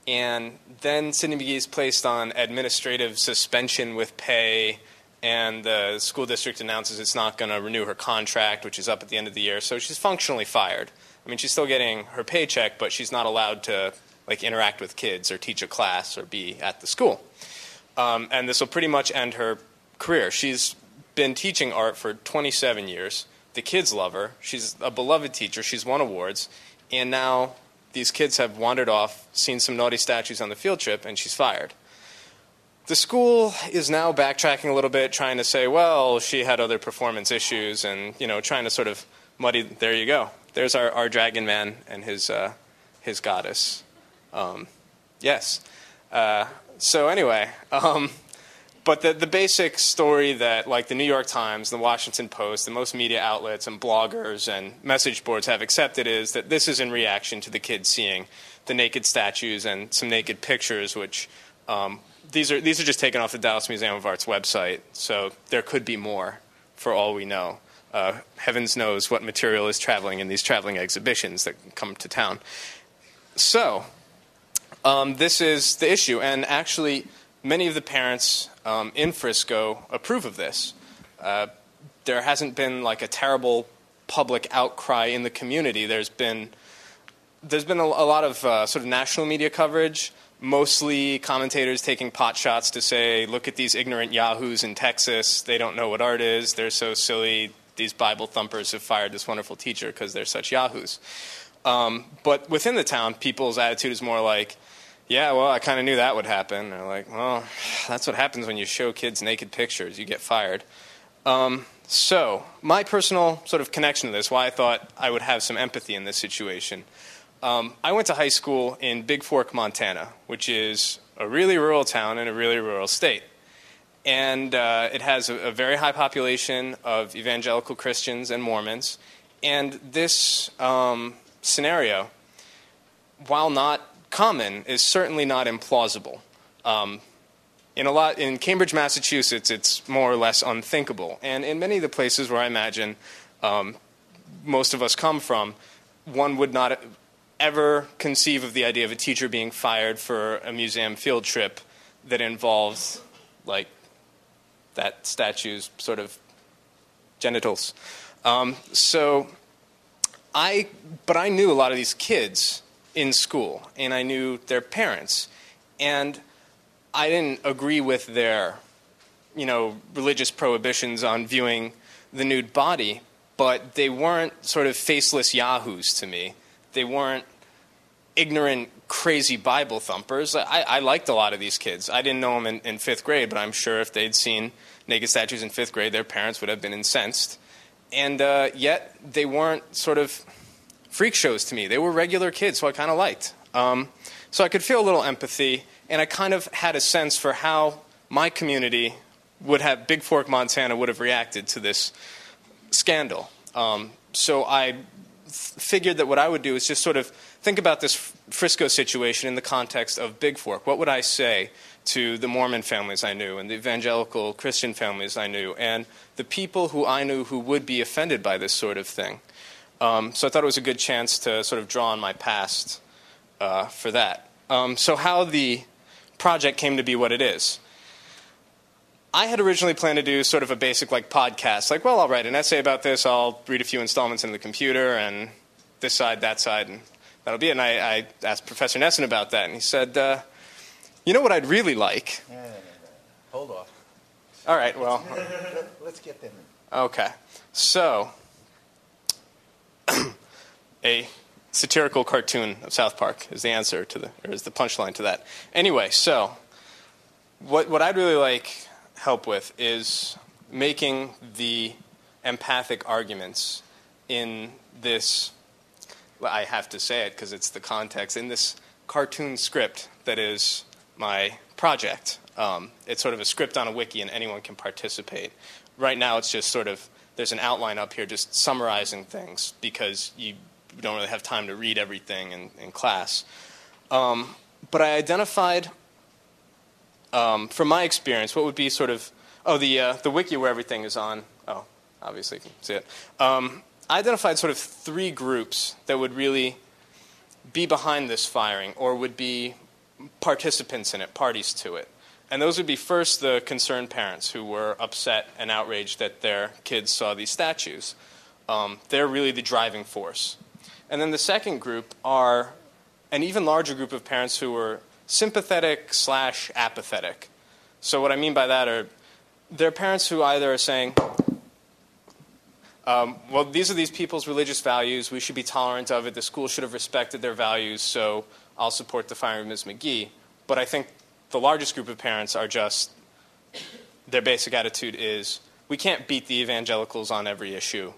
and then Sydney McGee is placed on administrative suspension with pay, and the school district announces it's not going to renew her contract, which is up at the end of the year. So she's functionally fired. I mean, she's still getting her paycheck, but she's not allowed to like interact with kids or teach a class or be at the school. Um, and this will pretty much end her career. She's been teaching art for 27 years. The kids love her. She's a beloved teacher. She's won awards. And now these kids have wandered off, seen some naughty statues on the field trip, and she's fired. The school is now backtracking a little bit, trying to say, well, she had other performance issues, and you know, trying to sort of muddy. There you go. There's our, our dragon man and his uh, his goddess. Um, yes. Uh, so anyway, um, but the, the basic story that like the New York Times, the Washington Post, the most media outlets and bloggers and message boards have accepted is that this is in reaction to the kids seeing the naked statues and some naked pictures, which um, these are these are just taken off the Dallas Museum of Art's website. So there could be more, for all we know. Uh, heavens knows what material is traveling in these traveling exhibitions that come to town. So um, this is the issue, and actually, many of the parents um, in Frisco approve of this. Uh, there hasn't been like a terrible public outcry in the community. There's been there's been a, a lot of uh, sort of national media coverage, mostly commentators taking pot shots to say, "Look at these ignorant yahoos in Texas. They don't know what art is. They're so silly. These Bible thumpers have fired this wonderful teacher because they're such yahoos." Um, but within the town, people's attitude is more like, yeah, well, I kind of knew that would happen. They're like, well, that's what happens when you show kids naked pictures. You get fired. Um, so, my personal sort of connection to this, why I thought I would have some empathy in this situation. Um, I went to high school in Bigfork, Montana, which is a really rural town in a really rural state. And uh, it has a, a, very high population of evangelical Christians and Mormons. And this um, scenario, while not common, is certainly not implausible. Um, in a lot in Cambridge, Massachusetts, it's more or less unthinkable, and in many of the places where I imagine um, most of us come from, one would not ever conceive of the idea of a teacher being fired for a museum field trip that involves like that statue's sort of genitals. Um, so I, but I knew a lot of these kids in school, and I knew their parents, and I didn't agree with their, you know, religious prohibitions on viewing the nude body, but they weren't sort of faceless yahoos to me. They weren't ignorant, crazy Bible thumpers. I, I liked a lot of these kids. I didn't know them in, in fifth grade, but I'm sure if they'd seen naked statues in fifth grade, their parents would have been incensed. And uh, yet, they weren't sort of freak shows to me. They were regular kids, so I kind of liked. Um, so I could feel a little empathy, and I kind of had a sense for how my community would have, Bigfork, Montana, would have reacted to this scandal. Um, so I figured that what I would do is just sort of think about this Frisco situation in the context of Bigfork. What would I say to the Mormon families I knew and the evangelical Christian families I knew and the people who I knew who would be offended by this sort of thing? Um, so I thought it was a good chance to sort of draw on my past uh, for that. Um, so, how the project came to be what it is. I had originally planned to do sort of a basic like podcast, like, well, I'll write an essay about this, I'll read a few installments in the computer, and this side, that side, and that'll be it. And I, I asked Professor Nesson about that, and he said, uh, you know what I'd really like? No, no, no, no. Hold off. All right, well. Let's get them in. Okay. So, a satirical cartoon of South Park is the answer to the, or is the punchline to that. Anyway, so what, what I'd really like help with is making the empathic arguments in this, I have to say it because it's the context, in this cartoon script that is my project. Um, it's sort of a script on a wiki, and anyone can participate. right now it's just sort of there's an outline up here just summarizing things because you don't really have time to read everything in, in class. Um, but I identified, um, from my experience, what would be sort of oh the uh, the wiki where everything is on. Oh, obviously you can see it. I identified sort of three groups that would really be behind this firing or would be participants in it, parties to it. And those would be first the concerned parents who were upset and outraged that their kids saw these statues. Um, they're really the driving force. And then the second group are an even larger group of parents who were sympathetic slash apathetic. So what I mean by that are they're parents who either are saying, um, well, these are these people's religious values. We should be tolerant of it. The school should have respected their values, so I'll support the firing of Ms. McGee. But I think the largest group of parents are just, their basic attitude is, we can't beat the evangelicals on every issue.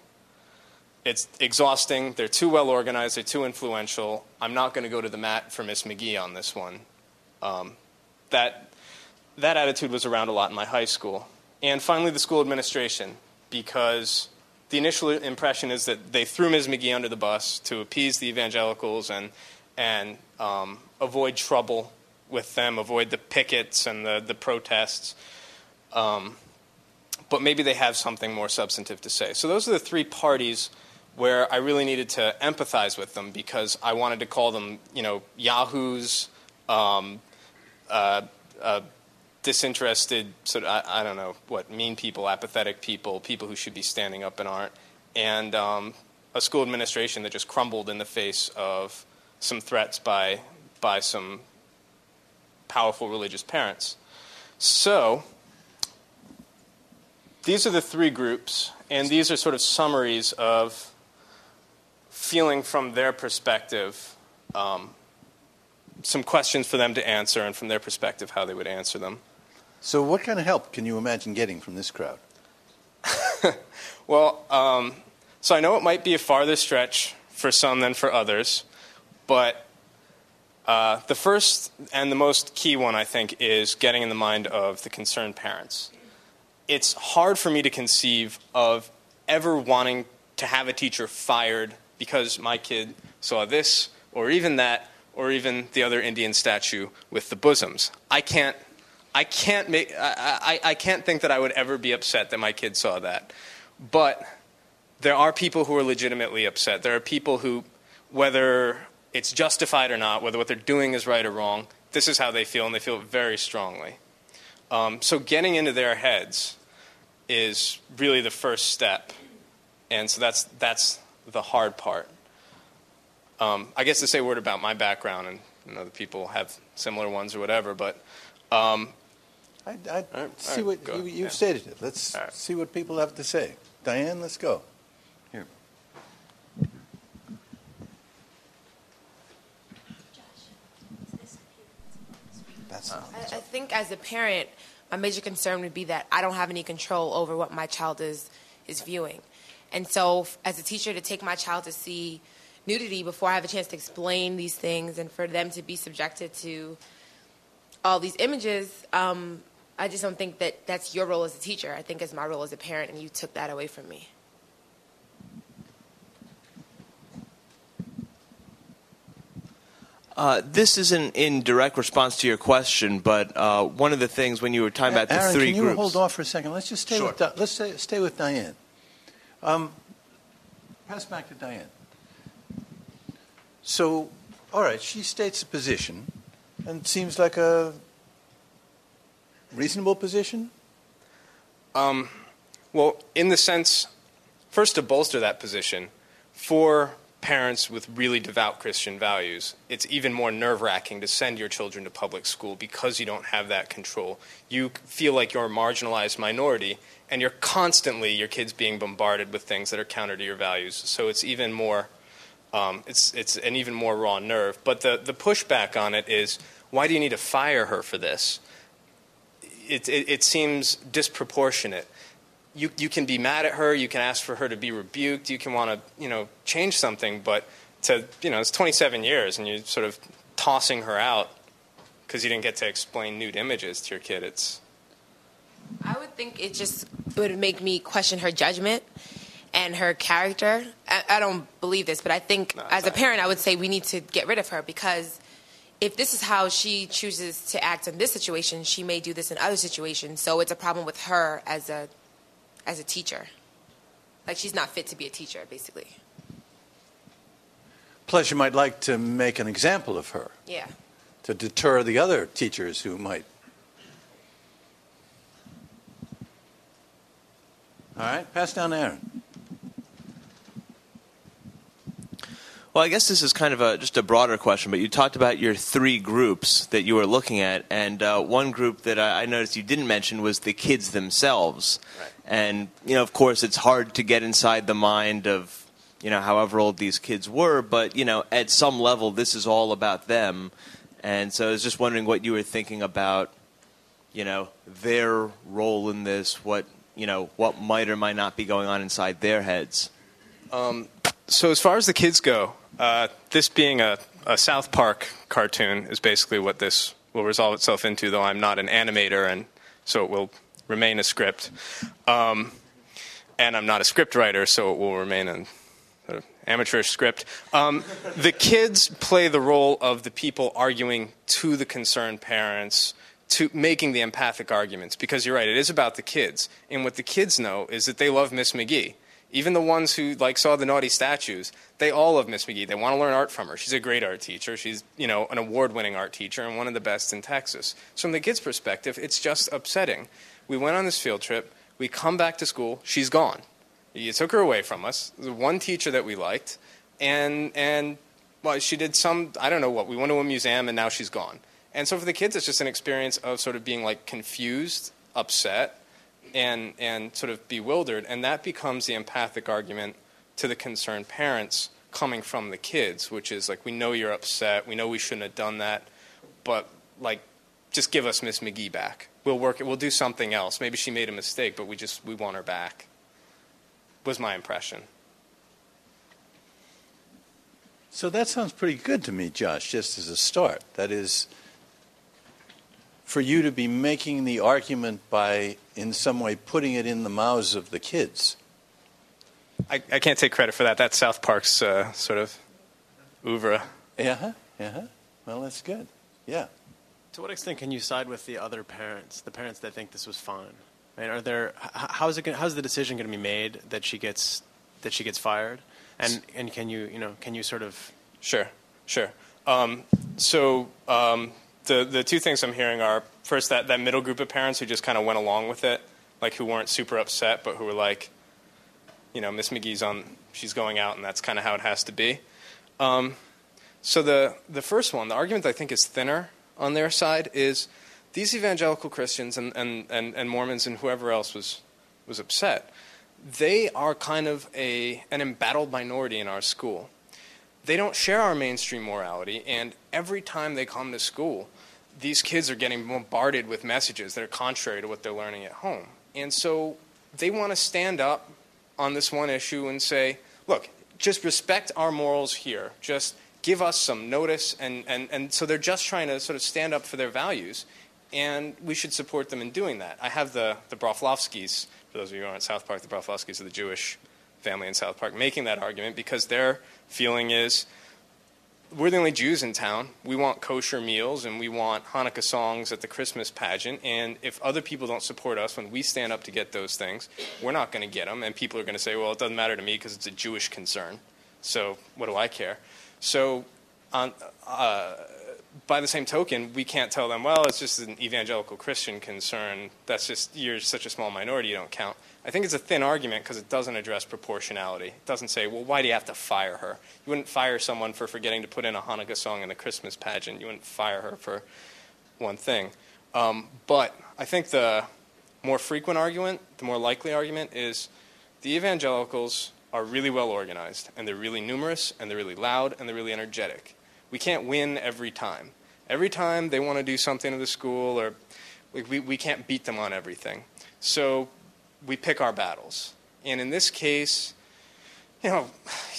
It's exhausting. They're too well organized. They're too influential. I'm not going to go to the mat for Miss McGee on this one. Um, that, that attitude was around a lot in my high school. And finally, the school administration, because the initial impression is that they threw Ms. McGee under the bus to appease the evangelicals and, and um, avoid trouble with them, avoid the pickets and the, the protests. Um, but maybe they have something more substantive to say. So those are the three parties where I really needed to empathize with them because I wanted to call them, you know, yahoos, um, uh, uh, disinterested, sort of, I, I, don't know what, mean people, apathetic people, people who should be standing up and aren't, and um, a school administration that just crumbled in the face of some threats by by some powerful religious parents. So these are the three groups, and these are sort of summaries of feeling from their perspective um, some questions for them to answer, and from their perspective, how they would answer them. So, what kind of help can you imagine getting from this crowd? well, um, so I know it might be a farther stretch for some than for others, but uh, the first and the most key one, I think, is getting in the mind of the concerned parents. It's hard for me to conceive of ever wanting to have a teacher fired because my kid saw this or even that or even the other Indian statue with the bosoms. I can't, I can't make, I, I, I can't think that I would ever be upset that my kid saw that. But there are people who are legitimately upset. There are people who, whether it's justified or not, whether what they're doing is right or wrong, this is how they feel, and they feel it very strongly. Um, so getting into their heads is really the first step, and so that's that's the hard part. Um, I guess to say a word about my background, and you know, other people have similar ones or whatever, but. Um, I, I right, see right, what you, have yeah. stated it. Let's right. see what people have to say. Diane, let's go. Here. That's I, I think as a parent, my major concern would be that I don't have any control over what my child is is viewing. And so, as a teacher, to take my child to see nudity before I have a chance to explain these things and for them to be subjected to all these images, um, I just don't think that that's your role as a teacher. I think it's my role as a parent, and you took that away from me. Uh, this isn't in direct response to your question, but uh, one of the things when you were talking about Aaron, the three can you groups. hold off for a second? Let's just stay sure. with let's stay, stay with Diane. Um, pass back to Diane. So, all right, she states a position, and seems like a reasonable position. Um, well, in the sense, first to bolster that position, for parents with really devout Christian values, it's even more nerve wracking to send your children to public school because you don't have that control. You feel like you're a marginalized minority, and you're constantly, your kids being bombarded with things that are counter to your values. So it's even more, um, it's, it's an even more raw nerve. But the, the pushback on it is why do you need to fire her for this? It, it, it seems disproportionate you, you can be mad at her, you can ask for her to be rebuked, you can want to, you know, change something, but to, you know, it's 27 years and you're sort of tossing her out because you didn't get to explain nude images to your kid. It's. I would think it just would make me question her judgment and her character. I, I don't believe this, but I think as a parent, I would say we need to get rid of her because if this is how she chooses to act in this situation, she may do this in other situations. So it's a problem with her as a as a teacher. Like she's not fit to be a teacher, basically. Plus, you might like to make an example of her Yeah. to deter the other teachers who might. All right, pass down to Aaron. Well, I guess this is kind of a just a broader question, but you talked about your three groups that you were looking at, and uh, one group that I, I noticed you didn't mention was the kids themselves. Right. And you know, of course, it's hard to get inside the mind of you know however old these kids were, but you know, at some level, this is all about them. And so I was just wondering what you were thinking about, you know, their role in this. What you know, what might or might not be going on inside their heads. Um, so as far as the kids go, uh, this being a, a South Park cartoon is basically what this will resolve itself into, though I'm not an animator, and so it will remain a script. Um, and I'm not a script writer, so it will remain an sort of amateurish script. Um, the kids play the role of the people arguing to the concerned parents, to making the empathic arguments, because you're right, it is about the kids. And what the kids know is that they love Miss McGee. Even the ones who like saw the naughty statues, they all love Miss McGee. They want to learn art from her. She's a great art teacher. She's, you know, an award-winning art teacher and one of the best in Texas. So from the kids' perspective, it's just upsetting. We went on this field trip. We come back to school. She's gone. You took her away from us. The one teacher that we liked, and and well, she did some. I don't know what. We went to a museum, and now she's gone. And so for the kids, it's just an experience of sort of being like confused, upset, and and sort of bewildered, and that becomes the empathic argument to the concerned parents coming from the kids, which is like, we know you're upset, we know we shouldn't have done that, but like, just give us Miss McGee back. We'll work. it, We'll do something else. Maybe she made a mistake, but we just we want her back. Was my impression. So that sounds pretty good to me, Josh, just as a start. That is, for you to be making the argument by, in some way, putting it in the mouths of the kids. I, I can't take credit for that. That's South Park's uh, sort of oeuvre. Yeah, yeah. Well, that's good. Yeah. To what extent can you side with the other parents, the parents that think this was fine? I mean, Are there how is it how's the decision going to be made that she gets that she gets fired? And and can you you know can you sort of Sure, sure. Um, so um, the the two things I'm hearing are first that that middle group of parents who just kind of went along with it, like who weren't super upset, but who were like, you know, Miss McGee's on, she's going out, and that's kind of how it has to be. Um, so the the first one, the argument I think is thinner on their side is these evangelical Christians and, and, and, and Mormons and whoever else was was upset. They are kind of a an embattled minority in our school. They don't share our mainstream morality, and every time they come to school, these kids are getting bombarded with messages that are contrary to what they're learning at home. And so they want to stand up on this one issue and say, look, just respect our morals here. Just give us some notice. And, and, and so they're just trying to sort of stand up for their values. And we should support them in doing that. I have the, the Broflovskis, for those of you who aren't South Park, the Broflovskis are the Jewish family in South Park, making that argument because their feeling is we're the only Jews in town. We want kosher meals and we want Hanukkah songs at the Christmas pageant. And if other people don't support us when we stand up to get those things, we're not going to get them. And people are going to say, well, it doesn't matter to me because it's a Jewish concern. So what do I care? So on, uh, by the same token, we can't tell them, well, it's just an evangelical Christian concern. That's just, you're such a small minority, you don't count. I think it's a thin argument because it doesn't address proportionality. It doesn't say, well, why do you have to fire her? You wouldn't fire someone for forgetting to put in a Hanukkah song in the Christmas pageant. You wouldn't fire her for one thing. Um, but I think the more frequent argument, the more likely argument is the evangelicals are really well organized, and they're really numerous, and they're really loud, and they're really energetic. We can't win every time. Every time they want to do something to the school, or we, we can't beat them on everything. So we pick our battles. And in this case, you know,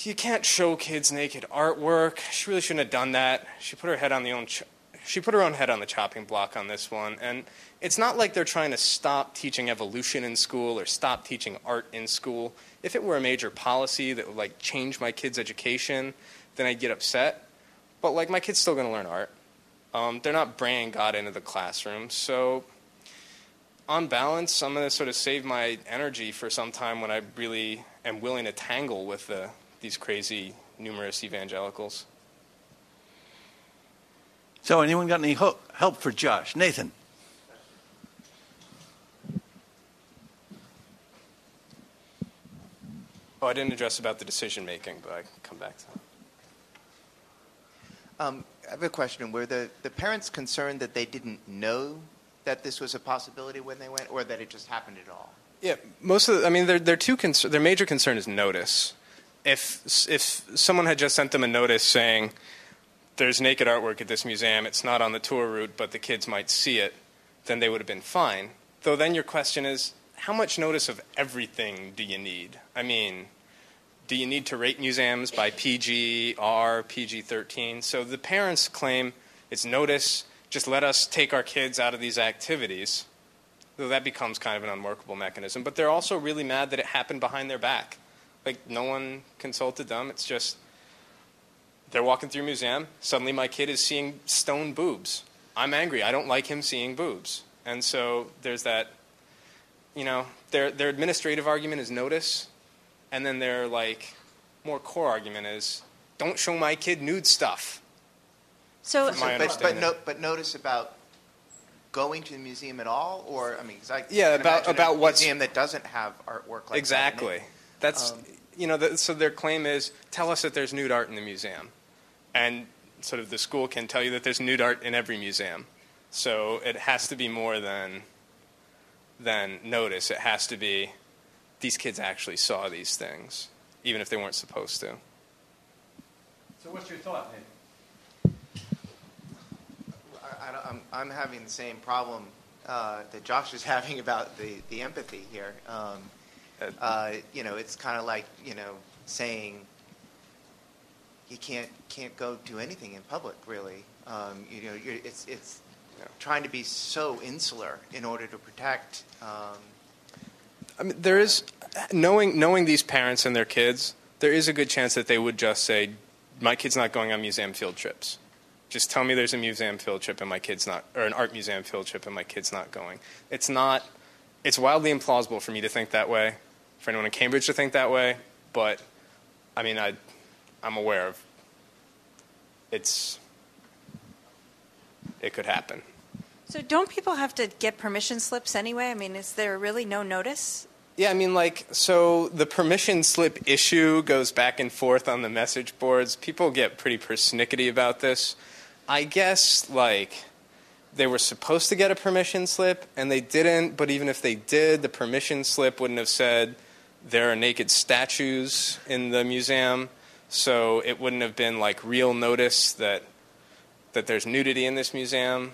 you can't show kids naked artwork. She really shouldn't have done that. She put her head on the own. Ch- she put her own head on the chopping block on this one. And it's not like they're trying to stop teaching evolution in school or stop teaching art in school. If it were a major policy that would like change my kids' education, then I'd get upset. But like my kid's still going to learn art. Um, they're not bringing God into the classroom, so on balance, I'm going to sort of save my energy for some time when I really am willing to tangle with the, these crazy, numerous evangelicals. So, anyone got any ho- help for Josh? Nathan. Oh, I didn't address about the decision making, but I can come back to that. Um, I have a question. Were the, the parents concerned that they didn't know that this was a possibility when they went, or that it just happened at all? Yeah, most of the, I mean, their, their, two concer- their major concern is notice. If, if someone had just sent them a notice saying, there's naked artwork at this museum, it's not on the tour route, but the kids might see it, then they would have been fine. Though then your question is, how much notice of everything do you need? I mean, do you need to rate museums by PG, R, PG 13? So the parents claim it's notice, just let us take our kids out of these activities. Though that becomes kind of an unworkable mechanism. But they're also really mad that it happened behind their back. Like, no one consulted them. It's just they're walking through a museum. Suddenly, my kid is seeing stone boobs. I'm angry. I don't like him seeing boobs. And so there's that, you know, their, their administrative argument is notice. And then their, like, more core argument is don't show my kid nude stuff. So, So, but, but, no, but notice about going to the museum at all, or I mean, 'cause I Yeah, can about- imagine about a what's- museum that doesn't have artwork like exactly. that. in it. That's Um, you know. The, so their claim is tell us that there's nude art in the museum, and sort of the school can tell you that there's nude art in every museum. So it has to be more than than notice. It has to be these kids actually saw these things, even if they weren't supposed to. So, what's your thought, Nate? I, I don't, I'm, I'm having the same problem uh, that Josh is having about the, the empathy here. Um, uh, you know, it's kind of like you know saying you can't can't go do anything in public. Really, um, you know, you're, it's it's trying to be so insular in order to protect. Um, I mean, there is knowing knowing these parents and their kids. There is a good chance that they would just say, "My kid's not going on museum field trips." Just tell me there's a museum field trip and my kid's not, or an art museum field trip and my kid's not going. It's not. It's wildly implausible for me to think that way, for anyone in Cambridge to think that way. But I mean, I, I'm aware of. It's. It could happen. so don't people have to get permission slips anyway? I mean, is there really no notice? Yeah, I mean, like, so the permission slip issue goes back and forth on the message boards. People get pretty persnickety about this. I guess, like, they were supposed to get a permission slip and they didn't, but even if they did, the permission slip wouldn't have said there are naked statues in the museum, so it wouldn't have been, like, real notice that, that there's nudity in this museum.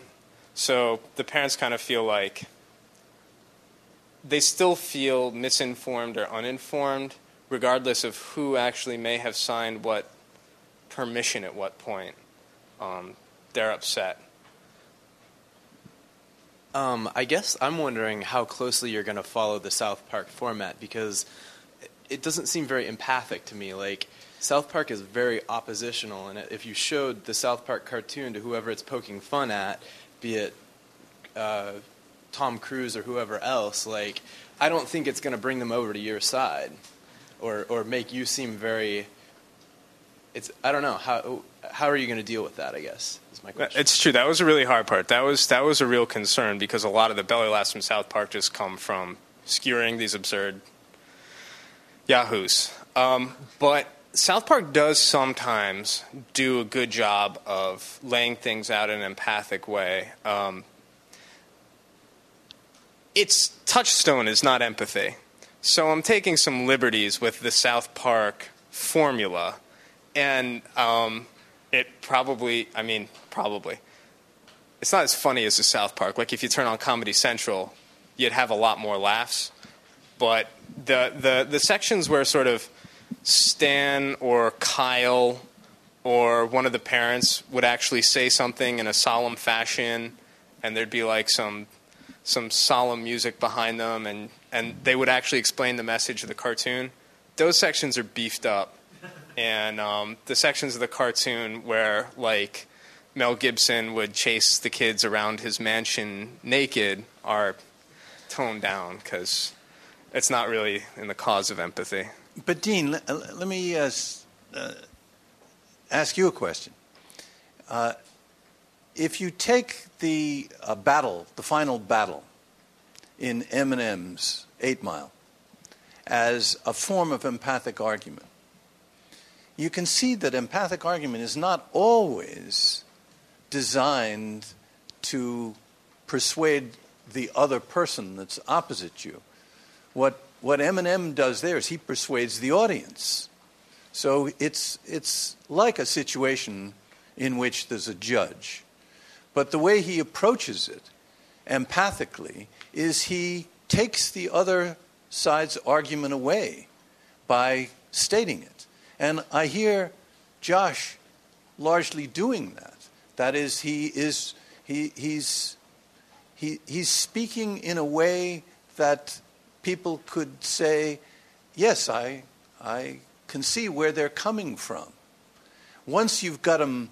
So the parents kind of feel like they still feel misinformed or uninformed, regardless of who actually may have signed what permission at what point. Um, they're upset. Um, I guess I'm wondering how closely you're going to follow the South Park format because it doesn't seem very empathic to me. Like South Park is very oppositional, and if you showed the South Park cartoon to whoever it's poking fun at, be it uh, Tom Cruise or whoever else, like I don't think it's going to bring them over to your side, or or make you seem very. It's I don't know how how are you going to deal with that? I guess is my question. It's true. That was a really hard part. That was that was a real concern because a lot of the belly laughs from South Park just come from skewering these absurd yahoos. Um, but South Park does sometimes do a good job of laying things out in an empathic way. Um, its touchstone is not empathy. So I'm taking some liberties with the South Park formula, and um, it probably, I mean, probably. It's not as funny as the South Park. Like if you turn on Comedy Central, you'd have a lot more laughs. But the the the sections where sort of Stan or Kyle or one of the parents would actually say something in a solemn fashion, and there'd be like some some solemn music behind them, and and they would actually explain the message of the cartoon. Those sections are beefed up, and um, the sections of the cartoon where like Mel Gibson would chase the kids around his mansion naked are toned down because it's not really in the cause of empathy. But Dean, let, let me uh, uh, ask you a question. Uh, if you take the uh, battle, the final battle in Eminem's Eight Mile, as a form of empathic argument, you can see that empathic argument is not always designed to persuade the other person that's opposite you. What, what Eminem does there is he persuades the audience. So it's, it's like a situation in which there's a judge. But the way he approaches it empathically is he takes the other side's argument away by stating it. And I hear Josh largely doing that. That is, he is he, he's, he, he's speaking in a way that people could say, yes, I, I can see where they're coming from. Once you've got them,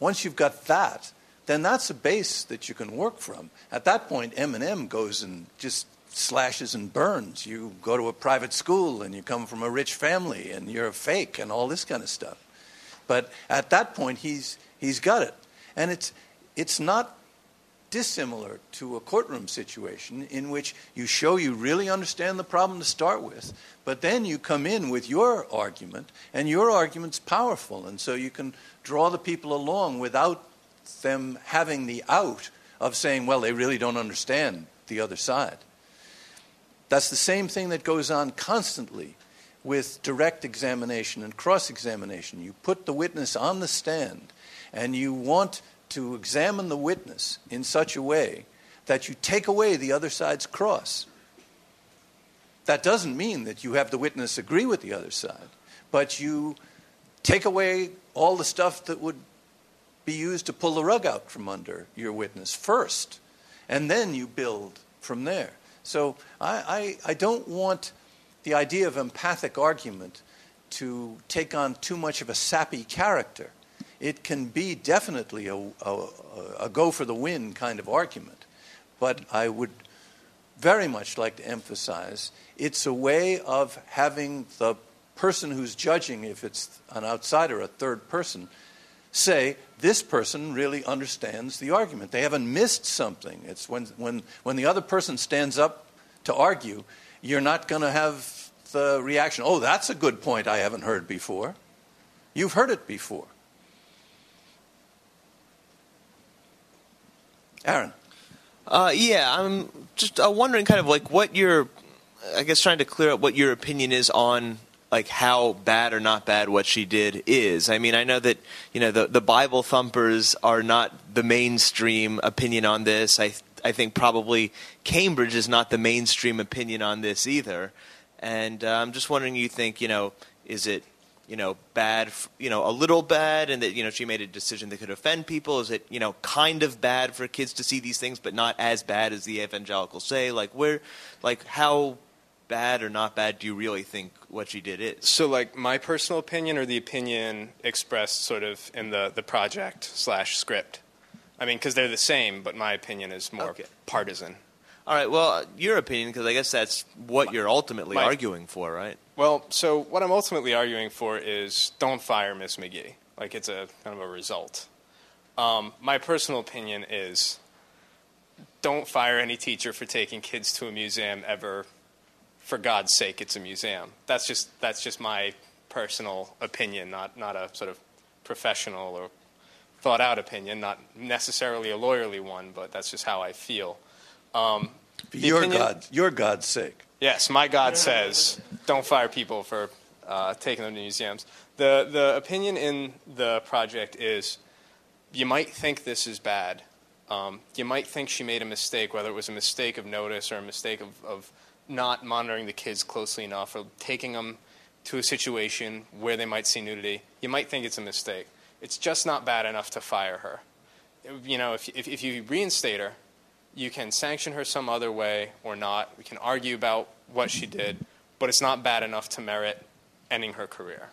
once you've got that, then that's a base that you can work from. At that point, Eminem goes and just slashes and burns. You go to a private school and you come from a rich family and you're a fake and all this kind of stuff. But at that point, he's, he's got it. And it's, it's not dissimilar to a courtroom situation in which you show you really understand the problem to start with, but then you come in with your argument, and your argument's powerful, and so you can draw the people along without them having the out of saying, well, they really don't understand the other side. That's the same thing that goes on constantly with direct examination and cross examination. You put the witness on the stand and you want to examine the witness in such a way that you take away the other side's cross. That doesn't mean that you have the witness agree with the other side, but you take away all the stuff that would be used to pull the rug out from under your witness first, and then you build from there. So I, I, I don't want the idea of empathic argument to take on too much of a sappy character it can be definitely a, a, a go for the win kind of argument. But I would very much like to emphasize it's a way of having the person who's judging, if it's an outsider, a third person, say, this person really understands the argument. They haven't missed something. It's when, when, when the other person stands up to argue, you're not going to have the reaction, oh, that's a good point I haven't heard before. You've heard it before. Aaron. Uh, yeah, I'm just uh, wondering, kind of like what your, I guess, trying to clear up what your opinion is on like how bad or not bad what she did is. I mean, I know that you know the the Bible thumpers are not the mainstream opinion on this. I I think probably Cambridge is not the mainstream opinion on this either. And uh, I'm just wondering, you think you know, is it you know, bad, you know, a little bad, and that you know she made a decision that could offend people? Is it you know kind of bad for kids to see these things, but not as bad as the evangelicals say? Like where, like how bad or not bad do you really think what she did is? So, like my personal opinion, or the opinion expressed sort of in the the project slash script. I mean, because they're the same, but my opinion is more okay. partisan. All right. Well, your opinion, because I guess that's what you're ultimately my, arguing for, right? Well, so what I'm ultimately arguing for is don't fire Miss McGee. Like it's a kind of a result. Um, my personal opinion is don't fire any teacher for taking kids to a museum ever. For God's sake, it's a museum. That's just that's just my personal opinion, not not a sort of professional or thought out opinion, not necessarily a lawyerly one, but that's just how I feel. Um, for your opinion, God, your God's sake. Yes, my God says, don't fire people for uh, taking them to museums. The, the opinion in the project is you might think this is bad. Um, you might think she made a mistake, whether it was a mistake of notice or a mistake of, of not monitoring the kids closely enough or taking them to a situation where they might see nudity. You might think it's a mistake. It's just not bad enough to fire her. You know, if, if, if you reinstate her, you can sanction her some other way or not. We can argue about what she did, but it's not bad enough to merit ending her career.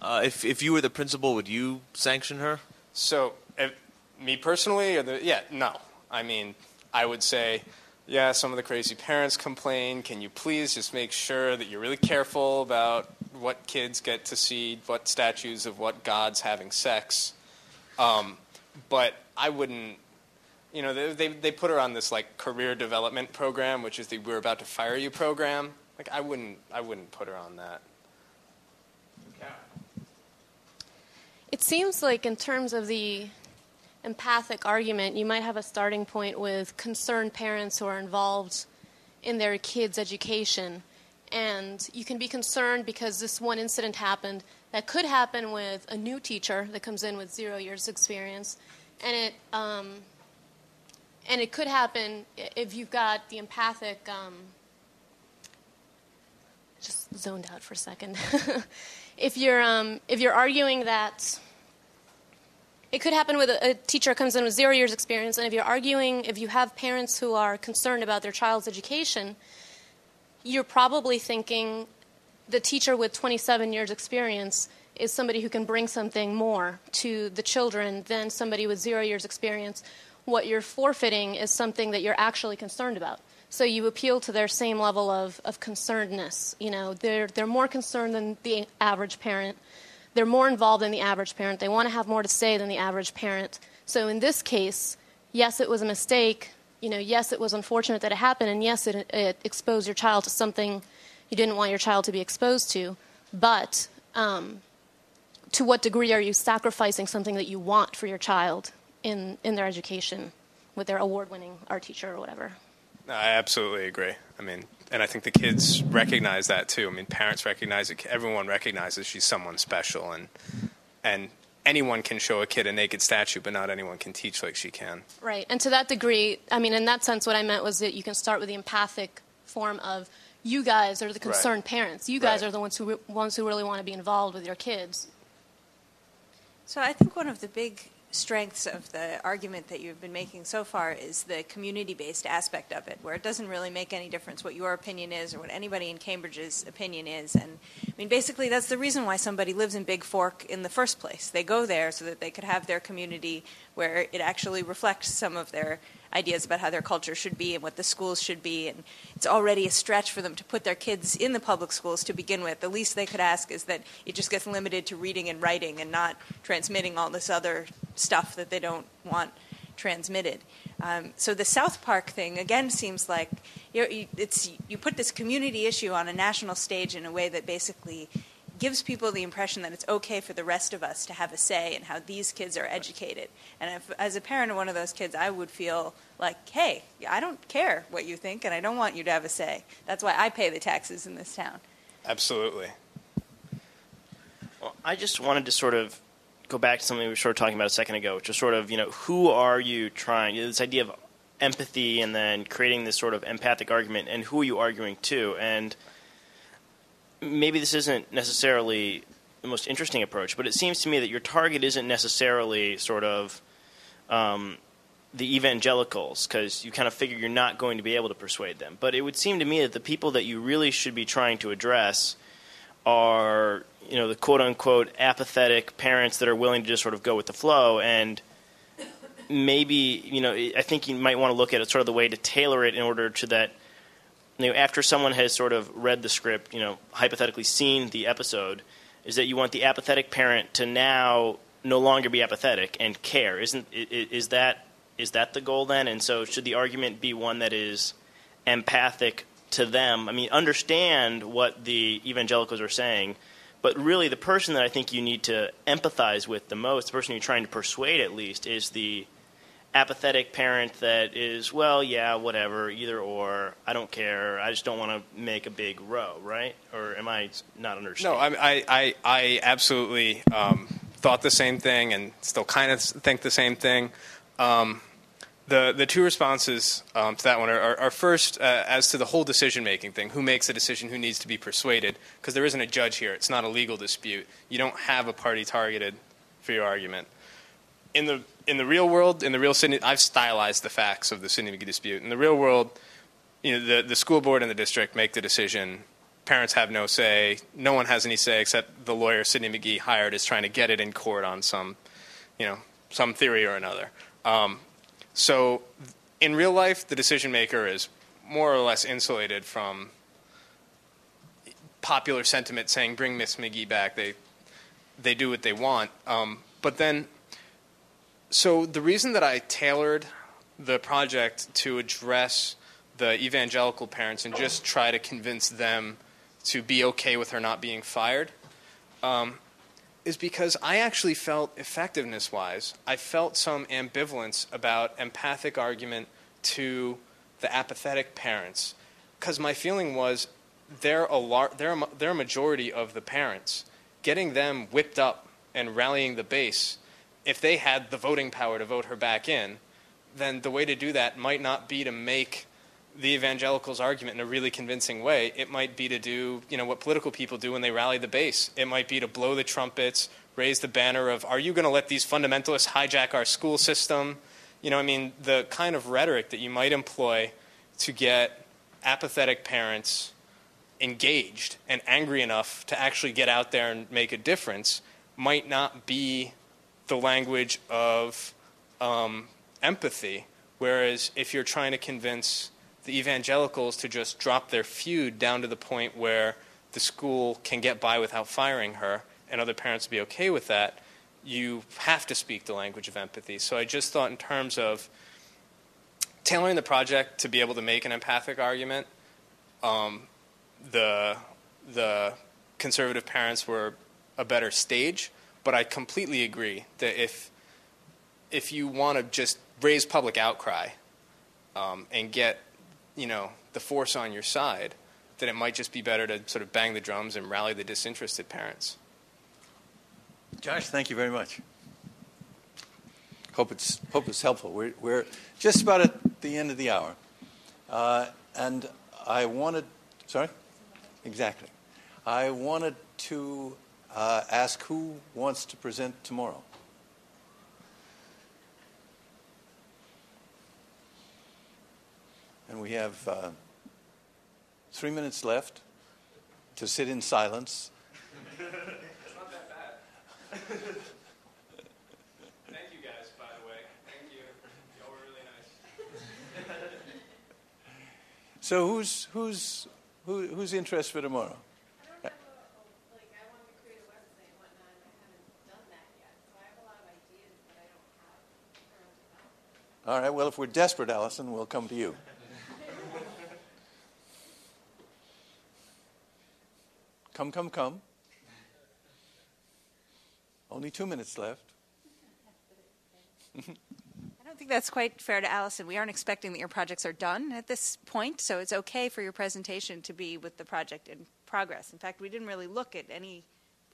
Uh, if if you were the principal, would you sanction her? So, if, me personally, or the, yeah, no. I mean, I would say, yeah, some of the crazy parents complain. Can you please just make sure that you're really careful about what kids get to see, what statues of what gods having sex? Um, but I wouldn't. You know, they, they they put her on this like career development program, which is the "we're about to fire you" program. Like, I wouldn't I wouldn't put her on that. It seems like, in terms of the empathic argument, you might have a starting point with concerned parents who are involved in their kids' education. And you can be concerned because this one incident happened that could happen with a new teacher that comes in with zero years' experience. And it, um, and it could happen if you've got the empathic. Um, just zoned out for a second. if you're um, if you're arguing that it could happen with a, a, teacher comes in with zero years experience, and if you're arguing, if you have parents who are concerned about their child's education, you're probably thinking the teacher with 27 years experience is somebody who can bring something more to the children than somebody with zero years experience. What you're forfeiting is something that you're actually concerned about. So you appeal to their same level of, of concernedness. You know, they're, they're more concerned than the average parent they're more involved than the average parent. They want to have more to say than the average parent. So in this case, yes, it was a mistake. You know, yes, it was unfortunate that it happened, and yes, it, it exposed your child to something you didn't want your child to be exposed to. But um, to what degree are you sacrificing something that you want for your child in, in their education with their award winning art teacher or whatever? I absolutely agree. I mean, and I think the kids recognize that too. I mean, parents recognize it. Everyone recognizes she's someone special, and and anyone can show a kid a naked statue, but not anyone can teach like she can. Right, and to that degree, I mean, in that sense, what I meant was that you can start with the empathic form of you guys are the concerned right. parents. You guys right. are the ones who ones who really want to be involved with your kids. So I think one of the big strengths of the argument that you've been making so far is the community based aspect of it, where it doesn't really make any difference what your opinion is or what anybody in Cambridge's opinion is. And I mean, basically, that's the reason why somebody lives in Bigfork in the first place. They go there so that they could have their community where it actually reflects some of their ideas about how their culture should be and what the schools should be. And it's already a stretch for them to put their kids in the public schools to begin with. The least they could ask is that it just gets limited to reading and writing and not transmitting all this other stuff that they don't want transmitted. Um, so the South Park thing again seems like you it's you put this community issue on a national stage in a way that basically gives people the impression that it's okay for the rest of us to have a say in how these kids are educated. And if, as a parent of one of those kids, I would feel like, hey, I don't care what you think, and I don't want you to have a say. That's why I pay the taxes in this town. Absolutely. Well, I just wanted to sort of go back to something we were sort of talking about a second ago, which is sort of, you know, who are you trying? This idea of empathy and then creating this sort of empathic argument, and who are you arguing to? And maybe this isn't necessarily the most interesting approach, but it seems to me that your target isn't necessarily sort of um, the evangelicals, because you kind of figure you're not going to be able to persuade them. But it would seem to me that the people that you really should be trying to address are, you know, the quote unquote apathetic parents that are willing to just sort of go with the flow and maybe you know I think you might want to look at it sort of the way to tailor it in order to that you know, after someone has sort of read the script, you know, hypothetically seen the episode, is that you want the apathetic parent to now no longer be apathetic and care. Isn't is that is that the goal then? And so should the argument be one that is empathic to them? I mean, understand what the evangelicals are saying, but really the person that I think you need to empathize with the most, the person you're trying to persuade at least, is the apathetic parent that is, well, yeah, whatever, either or, I don't care, I just don't want to make a big row, right? Or am I not understanding? No, I, I, I absolutely um, thought the same thing and still kind of think the same thing. Um, the, the two responses um, to that one are, are, are first uh, as to the whole decision making thing who makes a decision, who needs to be persuaded, because there isn't a judge here. It's not a legal dispute. You don't have a party targeted for your argument. In the in the real world, in the real Sydney, I've stylized the facts of the McGee dispute. In the real world, you know, the the school board and the district make the decision. Parents have no say. No one has any say except the lawyer Sydney McGee hired is trying to get it in court on some, you know, some theory or another. Um, so, in real life, the decision maker is more or less insulated from popular sentiment saying "Bring Miss McGee back." They they do what they want. Um, but then, so the reason that I tailored the project to address the evangelical parents and just try to convince them to be okay with her not being fired um, is because I actually felt effectiveness wise, I felt some ambivalence about empathic argument to the apathetic parents. Because my feeling was they're a, lar- they're, a, they're a majority of the parents. Getting them whipped up and rallying the base, if they had the voting power to vote her back in, then the way to do that might not be to make the evangelicals' argument in a really convincing way. It might be to do, you know, what political people do when they rally the base. It might be to blow the trumpets, raise the banner of, "Are you going to let these fundamentalists hijack our school system?" You know, I mean, the kind of rhetoric that you might employ to get apathetic parents engaged and angry enough to actually get out there and make a difference might not be the language of um, empathy. Whereas if you're trying to convince the evangelicals to just drop their feud down to the point where the school can get by without firing her and other parents be okay with that, you have to speak the language of empathy. So I just thought, in terms of tailoring the project to be able to make an empathic argument, um, the the conservative parents were a better stage. But I completely agree that if if you want to just raise public outcry um, and get you know the force on your side, then it might just be better to sort of bang the drums and rally the disinterested parents. Josh, thank you very much. Hope it's hope it's helpful. We're we're just about at the end of the hour, uh, and I wanted. Sorry, exactly. I wanted to uh, ask who wants to present tomorrow. And we have uh, three minutes left to sit in silence. It's not that bad. Thank you guys, by the way. Thank you. Y'all were really nice. So who's who's who, who's interested for tomorrow? All right. Well, if we're desperate, Allison, we'll come to you. come, come, come. Only two minutes left. I don't think that's quite fair to Allison. We aren't expecting that your projects are done at this point, so it's okay for your presentation to be with the project in progress. In fact, we didn't really look at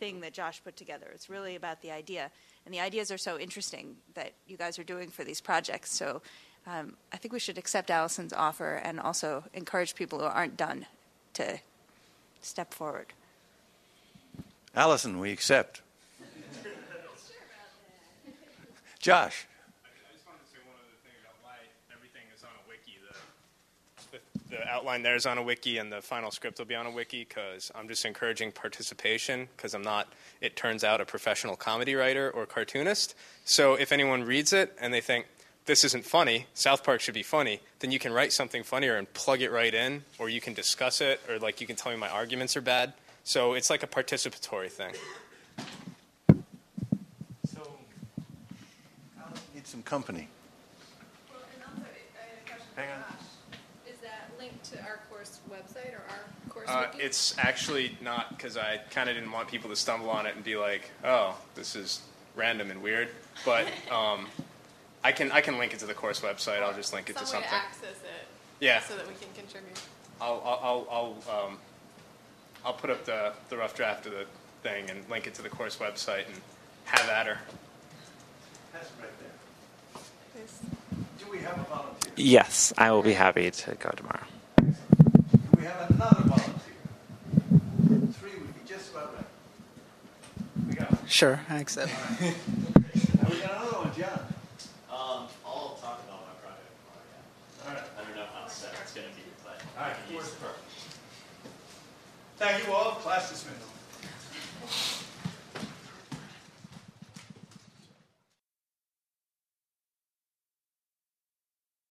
anything that Josh put together. It's really about the idea. And the ideas are so interesting that you guys are doing for these projects. So um, I think we should accept Allison's offer and also encourage people who aren't done to step forward. Allison, we accept. Josh. The outline there is on a wiki and the final script will be on a wiki because I'm just encouraging participation because I'm not, it turns out, a professional comedy writer or cartoonist. So if anyone reads it and they think, this isn't funny, South Park should be funny, then you can write something funnier and plug it right in, or you can discuss it, or like you can tell me my arguments are bad. So it's like a participatory thing. So, need some company. Hang on. Is that linked to our course website or our course Uh, it's actually not because I kind of didn't want people to stumble on it and be like, "Oh, this is random and weird." But um, I can I can link it to the course website. I'll just link it Some to way something. to access it. Yeah. So that we can contribute. I'll I'll I'll I'll, um, I'll put up the the rough draft of the thing and link it to the course website and have at her. That's right there. Yes. Do we have a volunteer? Yes, I will be happy to go tomorrow we have another volunteer. Three would be just about right. We got one. Sure, I accept. We got another one, John. Um, I'll talk about my project. Yeah. All right. I don't know how set it's going to be, but all right, I can. Thank you all. Class dismissed.